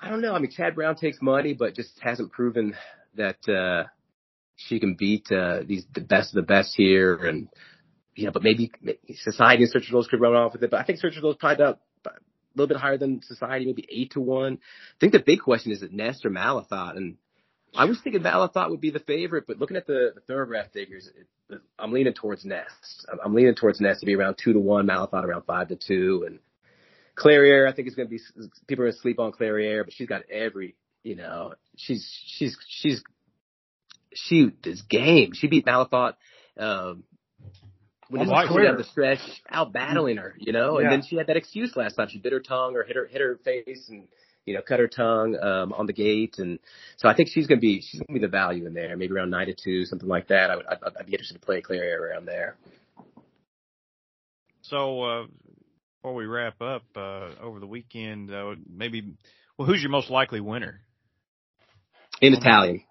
I don't know. I mean, Chad Brown takes money, but just hasn't proven that, uh, she can beat, uh, these, the best of the best here. And, you know, but maybe Society and Search Results could run off with it, but I think Search Results probably about a little bit higher than Society, maybe 8 to 1. I think the big question is it Nest or Malathaat? And, I was thinking Malathaat would be the favorite, but looking at the, the thoroughbred figures, it, I'm leaning towards Nest. I'm, I'm leaning towards Nest to be around two to one, Malathaat around five to two, and Clariere. I think is going to be people are going to sleep on Clariere, but she's got every, you know, she's she's she's she is game. She beat Malathaat. Um, when Almost she down the stretch, out battling her, you know, yeah. and then she had that excuse last time. She bit her tongue or hit her hit her face and you know cut her tongue um, on the gate, and so I think she's gonna be she's gonna be the value in there, maybe around nine to two, something like that. I would I'd, I'd be interested to play Claire around there. So uh, before we wrap up uh, over the weekend, uh, maybe well, who's your most likely winner? In Italian,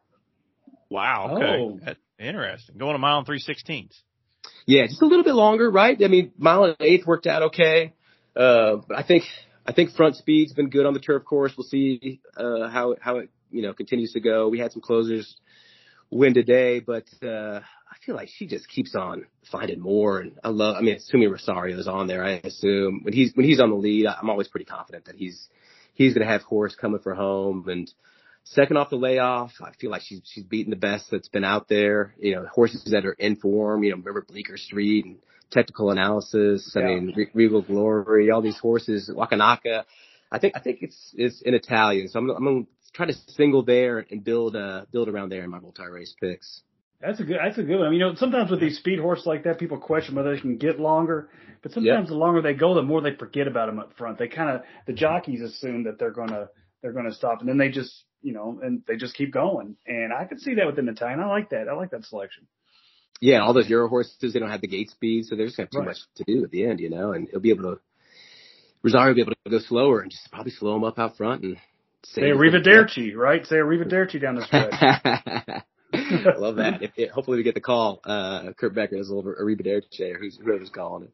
Wow. Okay. Oh. That- interesting. Going a mile and three sixteenths. yeah, just a little bit longer, right? I mean, mile and eighth worked out okay, uh, but I think I think front speed's been good on the turf course. We'll see uh, how how it you know continues to go. We had some closers win today, but uh, I feel like she just keeps on finding more. And I love. I mean, assuming Rosario's on there, I assume when he's when he's on the lead, I'm always pretty confident that he's he's going to have horse coming for home. And second off the layoff, I feel like she's she's beating the best that's been out there. You know, horses that are in form. You know, remember Bleecker Street and technical analysis. I Yeah. mean, Re- Regal Glory, all these horses, Wakanaka. I think I think it's it's in Italian, so I'm I'm gonna try to single there and build uh build around there in my multi race picks. That's a good. That's a good one. You know, sometimes with these speed horses like that, people question whether they can get longer. But sometimes the longer they go, the more they forget about them up front. They kind of the jockeys assume that they're gonna they're gonna stop, and then they just you know, and they just keep going. And I could see that within the time. I like that. I like that selection. Yeah, all those Euro horses, they don't have the gate speed, so they're just gonna have too Right. much to do at the end, you know, and he'll be able to, Rosario will be able to go slower and just probably slow him up out front and Say Arrivederci, right? Say Arrivederci down the stretch. (laughs) I love that. If, if- hopefully we get the call. Uh, Kurt Becker is a little Arrivederci or who's, whoever's calling it.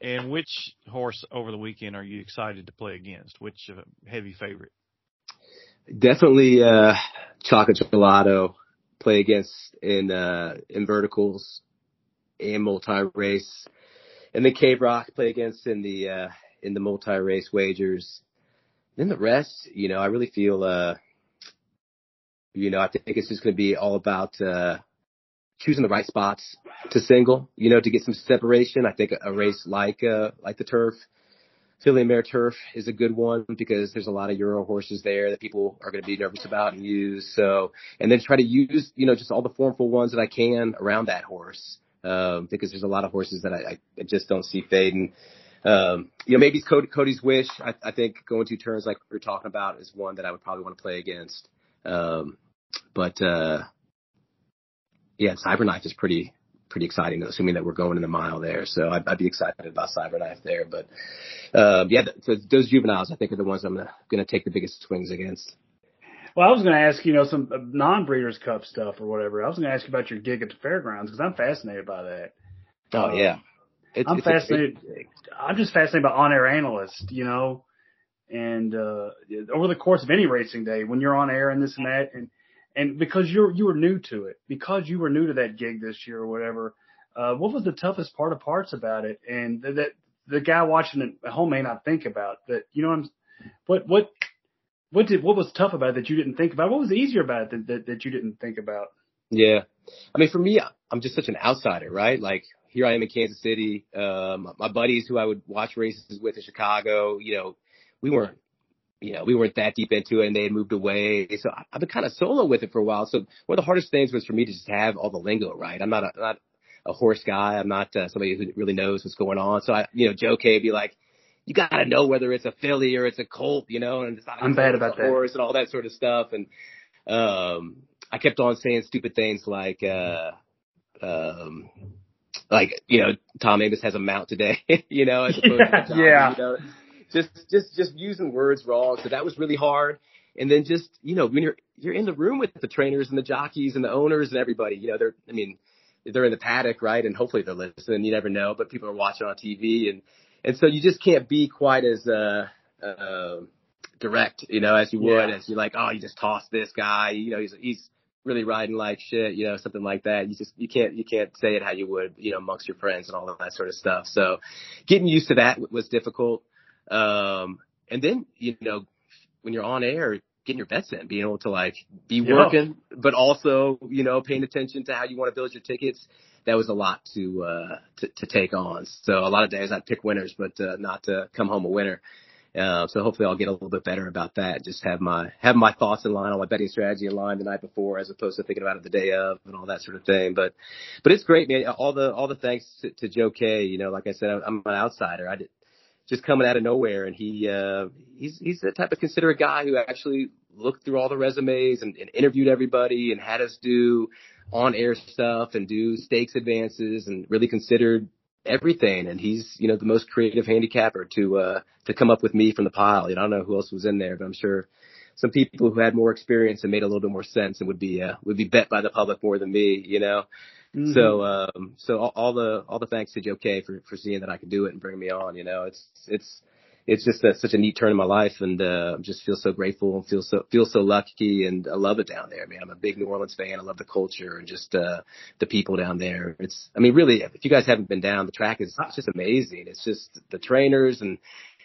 And which horse over the weekend are you excited to play against? Which uh, heavy favorite? Definitely, uh, Chocolate Gelato play against in, uh, in verticals and multi-race. And then Cave Rock play against in the, uh, in the multi-race wagers. Then the rest, you know, I really feel, uh, you know, I think it's just going to be all about, uh, choosing the right spots to single, you know, to get some separation. I think a, a race like, uh, like the turf, Philly and Mare Turf is a good one because there's a lot of Euro horses there that people are going to be nervous about and use. So, and then try to use, you know, just all the formful ones that I can around that horse. Um, because there's a lot of horses that I, I just don't see fading. Um, you know, maybe Cody, Cody's wish. I, I think going two turns like we are talking about is one that I would probably want to play against. Um, but, uh, yeah, Cyberknife is pretty, pretty exciting, assuming that we're going in the mile there. So I'd, I'd be excited about Cyberknife there. But um, yeah, th- those juveniles I think are the ones I'm gonna, gonna take the biggest swings against. Well, I was going to ask, you know, some uh, non-Breeders' Cup stuff or whatever. I was going to ask you about your gig at the fairgrounds because I'm fascinated by that. Oh Uh, yeah, it's, I'm it's fascinated. I'm just fascinated by on-air analysts, you know, and uh, over the course of any racing day, when you're on air and this and that, and and because you're you were new to it, because you were new to that gig this year or whatever, uh, what was the toughest part of parts about it? And that, that the guy watching it at home may not think about that. You know, what I'm, what what what did what was tough about it that you didn't think about? What was easier about it that that, that you didn't think about? Yeah. I mean, for me, I'm just such an outsider, right? Like here I am in Kansas City. Um, my buddies who I would watch races with in Chicago, you know, we weren't, you know, we weren't that deep into it and they had moved away. So I- I've been kind of solo with it for a while. So one of the hardest things was for me to just have all the lingo right. I'm not a, not a horse guy. I'm not uh, somebody who really knows what's going on. So I, you know, Joe K would be like, you gotta know whether it's a filly or it's a colt, you know, and it's not I'm bad about a that. horse and all that sort of stuff. And, um, I kept on saying stupid things like, uh, um, like, you know, Tom Amoss has a mount today, (laughs) you know, as opposed (laughs) Yeah, to yeah. you know, just, just, just using words wrong. So that was really hard. And then just, you know, when you're, you're in the room with the trainers and the jockeys and the owners and everybody, you know, they're, I mean, they're in the paddock, right? And hopefully they're listening. You never know, but people are watching on TV and, and so you just can't be quite as, uh, uh, direct, you know, as you would, Yeah. as you're like, oh, you just toss this guy, you know, he's, he's really riding like shit, you know, something like that. You just, you can't, you can't say it how you would, you know, amongst your friends and all of that sort of stuff. So getting used to that was difficult. Um, and then, you know, when you're on air, getting your bets in, being able to like be Yeah. working, but also, you know, paying attention to how you want to build your tickets. That was a lot to, uh, to, to take on. So a lot of days I'd pick winners, but, uh, not to come home a winner. Uh, so hopefully I'll get a little bit better about that. Just have my, have my thoughts in line on my betting strategy in line the night before as opposed to thinking about it the day of and all that sort of thing. But, but it's great, man. All the, all the thanks to, to Joe K. You know, like I said, I'm an outsider. I did, just coming out of nowhere. And he uh he's he's the type of considerate guy who actually looked through all the resumes and, and interviewed everybody and had us do on air stuff and do stakes advances and really considered everything. And he's you know the most creative handicapper to uh to come up with me from the pile. You know, I don't know who else was in there but I'm sure some people who had more experience and made a little bit more sense and would be uh would be bet by the public more than me you know Mhm. so, um, so all, all the, all the thanks to Joe K for, for seeing that I could do it and bring me on, you know, it's, it's, it's just a, such a neat turn in my life and, uh, just feel so grateful and feel so, feel so lucky and I love it down there, man. I'm a big New Orleans fan. I love the culture and just, uh, the people down there. It's, I mean, really, if you guys haven't been down, the track is, it's just amazing. It's just the trainers and,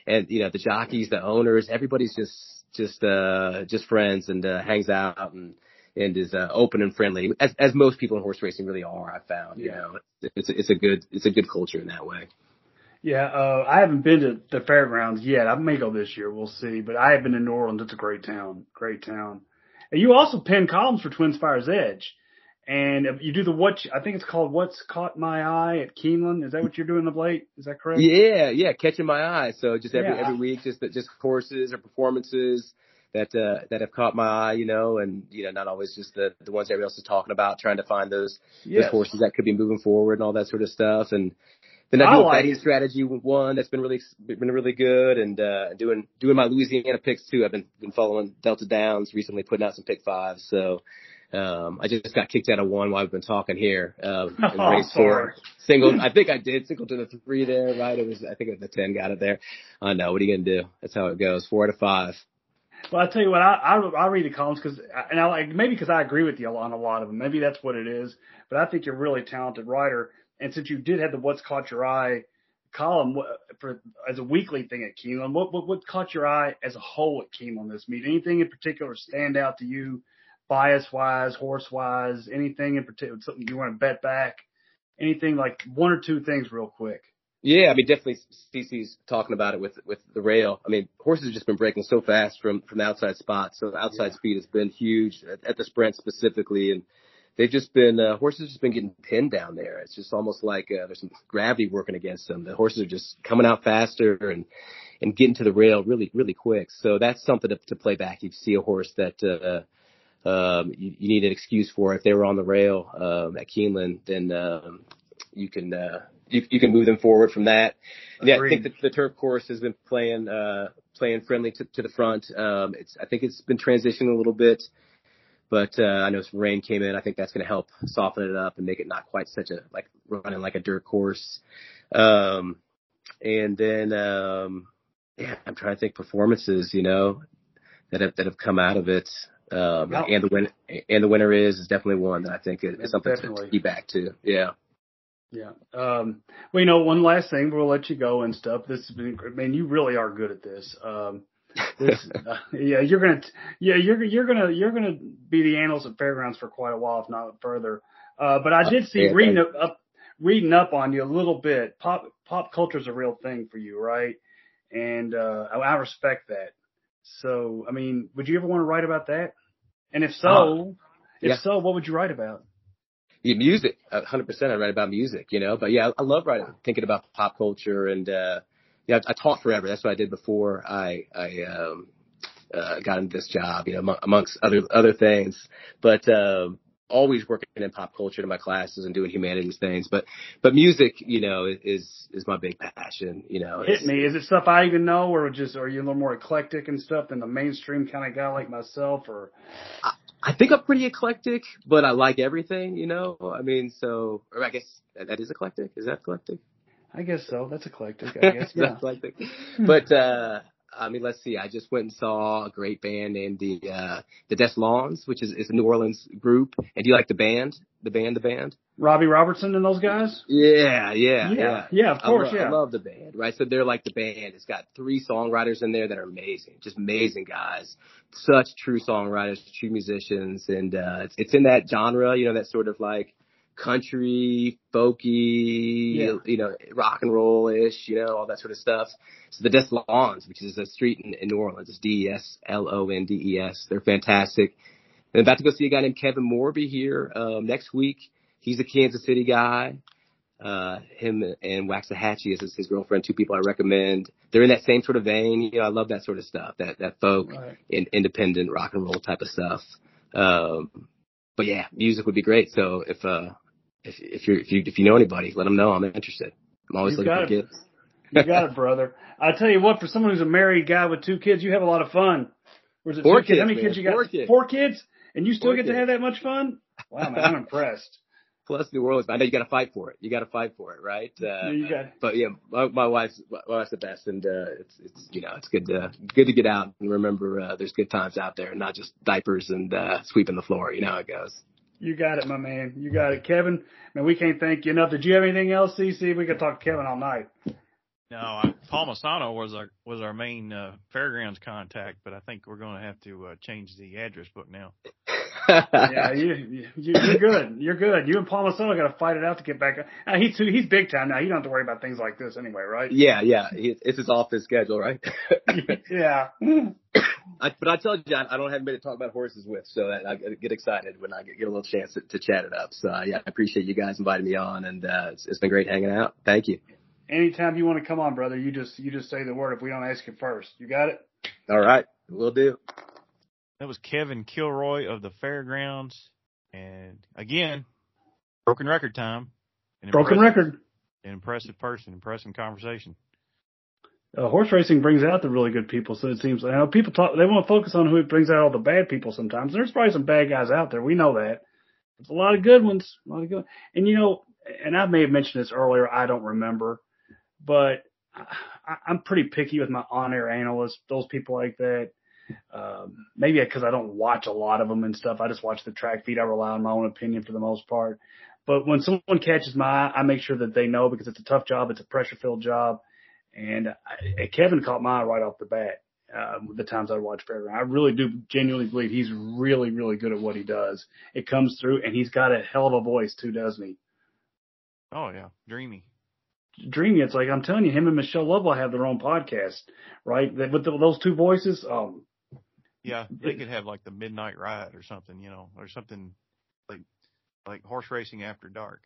and, you know, the jockeys, the owners, everybody's just, just, uh, just friends and, uh, hangs out and, and is uh, open and friendly, as as most people in horse racing really are. I found, you know, it's it's a good it's a good culture in that way. Yeah, uh, I haven't been to the fairgrounds yet. I may go this year. We'll see. But I have been to New Orleans. It's a great town. Great town. And you also pen columns for TwinSpires Edge. And you do the what, I think it's called What's Caught My Eye at Keeneland. Is that what you're doing of late? Is that correct? Yeah, yeah, catching my eye. So just every Yeah. every week, just just horses or performances that uh, that have caught my eye, you know, and you know, not always just the the ones everybody else is talking about, trying to find those Yes. those horses that could be moving forward and all that sort of stuff. And then I I do a betting strategy one that's been really been really good, and uh, doing doing my Louisiana picks too. I've been been following Delta Downs recently, putting out some pick fives. So um, I just got kicked out of one while we've been talking here. Um, (laughs) in Oh, race four, single. I think I did single to the three there, right? It was I think it was the ten got it there. I know what are you gonna do? That's how it goes. Four out of five. Well, I tell you what, I I, I read the columns because, and I like maybe because I agree with you on a lot of them. Maybe that's what it is. But I think you're a really talented writer. And since you did have the "What's Caught Your Eye" column for as a weekly thing at Keeneland, what what, what caught your eye as a whole at Keeneland this meet? Anything in particular stand out to you, bias wise, horse wise? Anything in particular? Something you want to bet back? Anything like one or two things real quick? Yeah, I mean, definitely CC's talking about it with with the rail. I mean, horses have just been breaking so fast from from the outside spots. So outside Yeah. speed has been huge at, at the sprint specifically, and they've just been uh, horses have just been getting pinned down there. It's just almost like uh, there's some gravity working against them. The horses are just coming out faster and and getting to the rail really really quick. So that's something to, to play back. You see a horse that. Uh, um, you, you need an excuse for if they were on the rail um, at Keeneland, then um, you can uh, you, you can move them forward from that. Yeah, I think that the turf course has been playing uh, playing friendly to, to the front. Um, it's I think it's been transitioning a little bit, but uh, I know some rain came in. I think that's going to help soften it up and make it not quite such a like running like a dirt course. Um, and then um, yeah, I'm trying to think performances. You know that have that have come out of it. Um, and the win and the winner is is definitely one that I think is, is something definitely. to be back to. Yeah. Yeah. Um, well, you know, one last thing, we'll let you go and stuff. This has been, man, you really are good at this. Um, this, (laughs) uh, yeah, you're gonna, yeah, you're you're gonna you're gonna be the annals of fairgrounds for quite a while, if not further. Uh, but I did see Yeah, reading up, up reading up on you a little bit. Pop pop culture is a real thing for you, right? And uh, I, I respect that. So, I mean, would you ever want to write about that? And if so, Uh, if so, what would you write about? Music, a hundred percent. I write about music, you know. But yeah, I, I love writing, thinking about pop culture, and uh, yeah, I, I taught forever. That's what I did before I I um, uh, got into this job, you know, among, amongst other other things. But um, always working in pop culture in my classes and doing humanities things. But but music, you know, is is my big passion. You know, Hit me. Is it stuff I even know, or just are you a little more eclectic and stuff than the mainstream kind of guy like myself? Or I think I'm pretty eclectic, but I like everything, you know. I mean, so or I guess that, that is eclectic. Is that eclectic? I guess so. That's eclectic. I (laughs) guess. Yeah. eclectic? But uh I mean, let's see. I just went and saw a great band named the uh the Deslondes, which is is a New Orleans group. And do you like the band? The band, the band? Robbie Robertson and those guys. Yeah, yeah, yeah. yeah. Of I course. lo- yeah. I love the band, right? So they're like the band. It's got three songwriters in there that are amazing, just amazing guys. Such true songwriters, true musicians, and uh, it's it's in that genre, you know, that sort of like country, folky, Yeah. you know, rock and roll ish, you know, all that sort of stuff. So the Deslondes, which is a street in, in New Orleans, it's D E S L O N D E S. They're fantastic. And I'm about to go see a guy named Kevin Morby here um, next week. He's a Kansas City guy uh, him and Waxahatchee is his, his girlfriend, two people I recommend. They're in that same sort of vein. You know, I love that sort of stuff, that, that folk, Right. in, independent rock and roll type of stuff. Um, but yeah, music would be great. So if, uh, if, if you if you, if you know anybody, let them know I'm interested. I'm always You looking for it. kids. You got it, brother. I tell you what, for someone who's a married guy with two kids, you have a lot of fun. Or is it Four two kids? How many man. kids you got? Four kids. Four kids? And you still Four get to have that much fun? Wow, man, I'm impressed. (laughs) Plus New Orleans, I know you got to fight for it. You got to fight for it, right? Uh, you got- But yeah, my, my wife's my wife's the best, and uh, it's it's you know it's good to good to get out and remember uh, there's good times out there, and not just diapers and uh, sweeping the floor. You know how it goes. You got it, my man. You got it. Kevin, man, we can't thank you enough. Did you have anything else, CC? We could talk to Kevin all night. No, I, Palmisano was our was our main uh, fairgrounds contact, but I think we're going to have to uh, change the address book now. Yeah, you, you, you're good. You're good. You and Palmisano got to fight it out to get back. Uh, he's too, he's big time now. You don't have to worry about things like this anyway, right? yeah, yeah, he, it's his off his schedule, right? (laughs) (laughs) yeah. I, but I tell you I, I don't have anybody to talk about horses with, so I, I get excited when I get, get a little chance to, to chat it up. So uh, yeah, I appreciate you guys inviting me on, and uh, it's, it's been great hanging out. Thank you. Anytime you want to come on, brother, you just you just say the word if we don't ask you first. You got it? All right, we'll do. That was Kevin Kilroy of the Fairgrounds. And again, broken record time. Broken record. An impressive person, impressive conversation. Uh, horse racing brings out the really good people. So it seems I know people talk. They want to focus on who brings out all the bad people. Sometimes there's probably some bad guys out there. We know that. There's a lot of good ones. A lot of good. And you know, and I may have mentioned this earlier. I don't remember, but I, I'm pretty picky with my on-air analysts. Those people like that. Um, maybe because I don't watch a lot of them and stuff. I just watch the track feed. I rely on my own opinion for the most part. But when someone catches my eye, I make sure that they know because it's a tough job. It's a pressure filled job. And I, Kevin caught my eye right off the bat. Um, the times I watch Fairground, I really do genuinely believe he's really, really good at what he does. It comes through, and he's got a hell of a voice too, doesn't he? Oh yeah, dreamy. Dreamy. It's like I'm telling you, him and Michelle Lovell have their own podcast, right? With the, those two voices, um, Yeah, (laughs) they could have like the midnight ride or something, you know, or something like like horse racing after dark.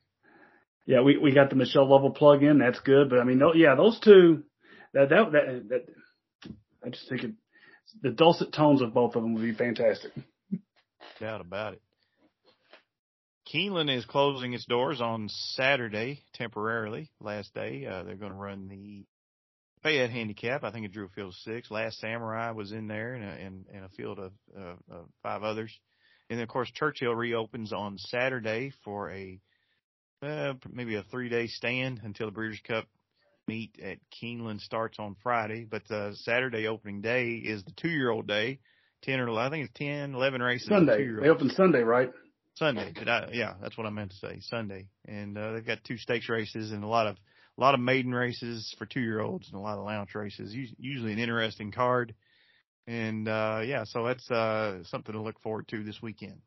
Yeah, we we got the Michelle Lovell plug in. That's good. But I mean, tho- yeah, those two. That that that, that I just think it, the dulcet tones of both of them would be fantastic. (laughs) Doubt about it. Keeneland is closing its doors on Saturday temporarily. Last day, uh, they're going to run the Fayette Handicap. I think it drew a field of six. Last Samurai was in there and a, and, and a field of, uh, of five others. And then of course Churchill reopens on Saturday for a uh, maybe a three day stand until the Breeders' Cup meet at Keeneland starts on Friday. But uh, Saturday opening day is the two year old day. Ten or I think it's 10, 11 races. Sunday. two-year-olds. They open Sunday, right? Sunday. I? Yeah, that's what I meant to say. Sunday, and uh, they've got two stakes races and a lot of a lot of maiden races for two year olds and a lot of lounge races. Usually an interesting card, and uh, yeah, so that's uh, something to look forward to this weekend.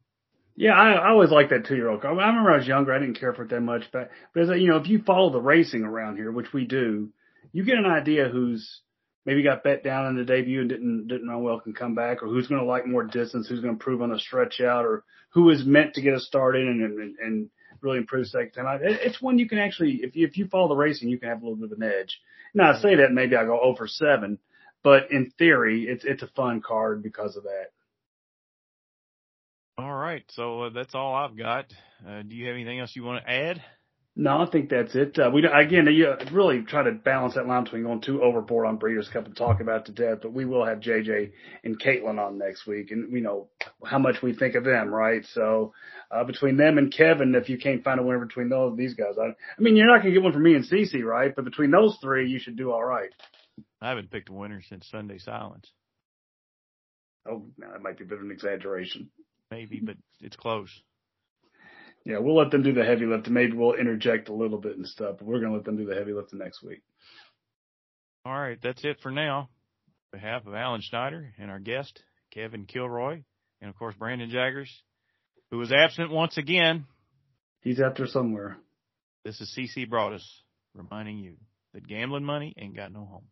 Yeah, I, I always liked that two year old. I remember I was younger, I didn't care for it that much, but but you know, if you follow the racing around here, which we do, you get an idea who's maybe got bet down in the debut and didn't didn't run well can come back, or who's going to like more distance, who's going to improve on a stretch out, or who is meant to get a start in and and, and really improve second time it's one you can actually, if you if you follow the racing, you can have a little bit of an edge. Now I say that maybe I go over seven, but in theory, it's it's a fun card because of that. All right, so uh, that's all I've got. Uh, do you have anything else you want to add? No, I think that's it. Uh, we again, you really try to balance that line between going too overboard on Breeders' Cup and talk about it to death. But we will have JJ and Caitlin on next week, and we know how much we think of them, right? So uh, between them and Kevin, if you can't find a winner between those these guys, I, I mean, you're not going to get one from me and CC, right? But between those three, you should do all right. I haven't picked a winner since Sunday Silence, Oh, no, that might be a bit of an exaggeration. maybe, but it's close. Yeah, we'll let them do the heavy lifting. Maybe we'll interject a little bit and stuff, but we're going to let them do the heavy lifting next week. All right, that's it for now. On behalf of Alan Schneider and our guest, Kevin Kilroy, and of course Brandon Jaggers, who was absent once again, He's out there somewhere. this is CC Broaddus reminding you that gambling money ain't got no home.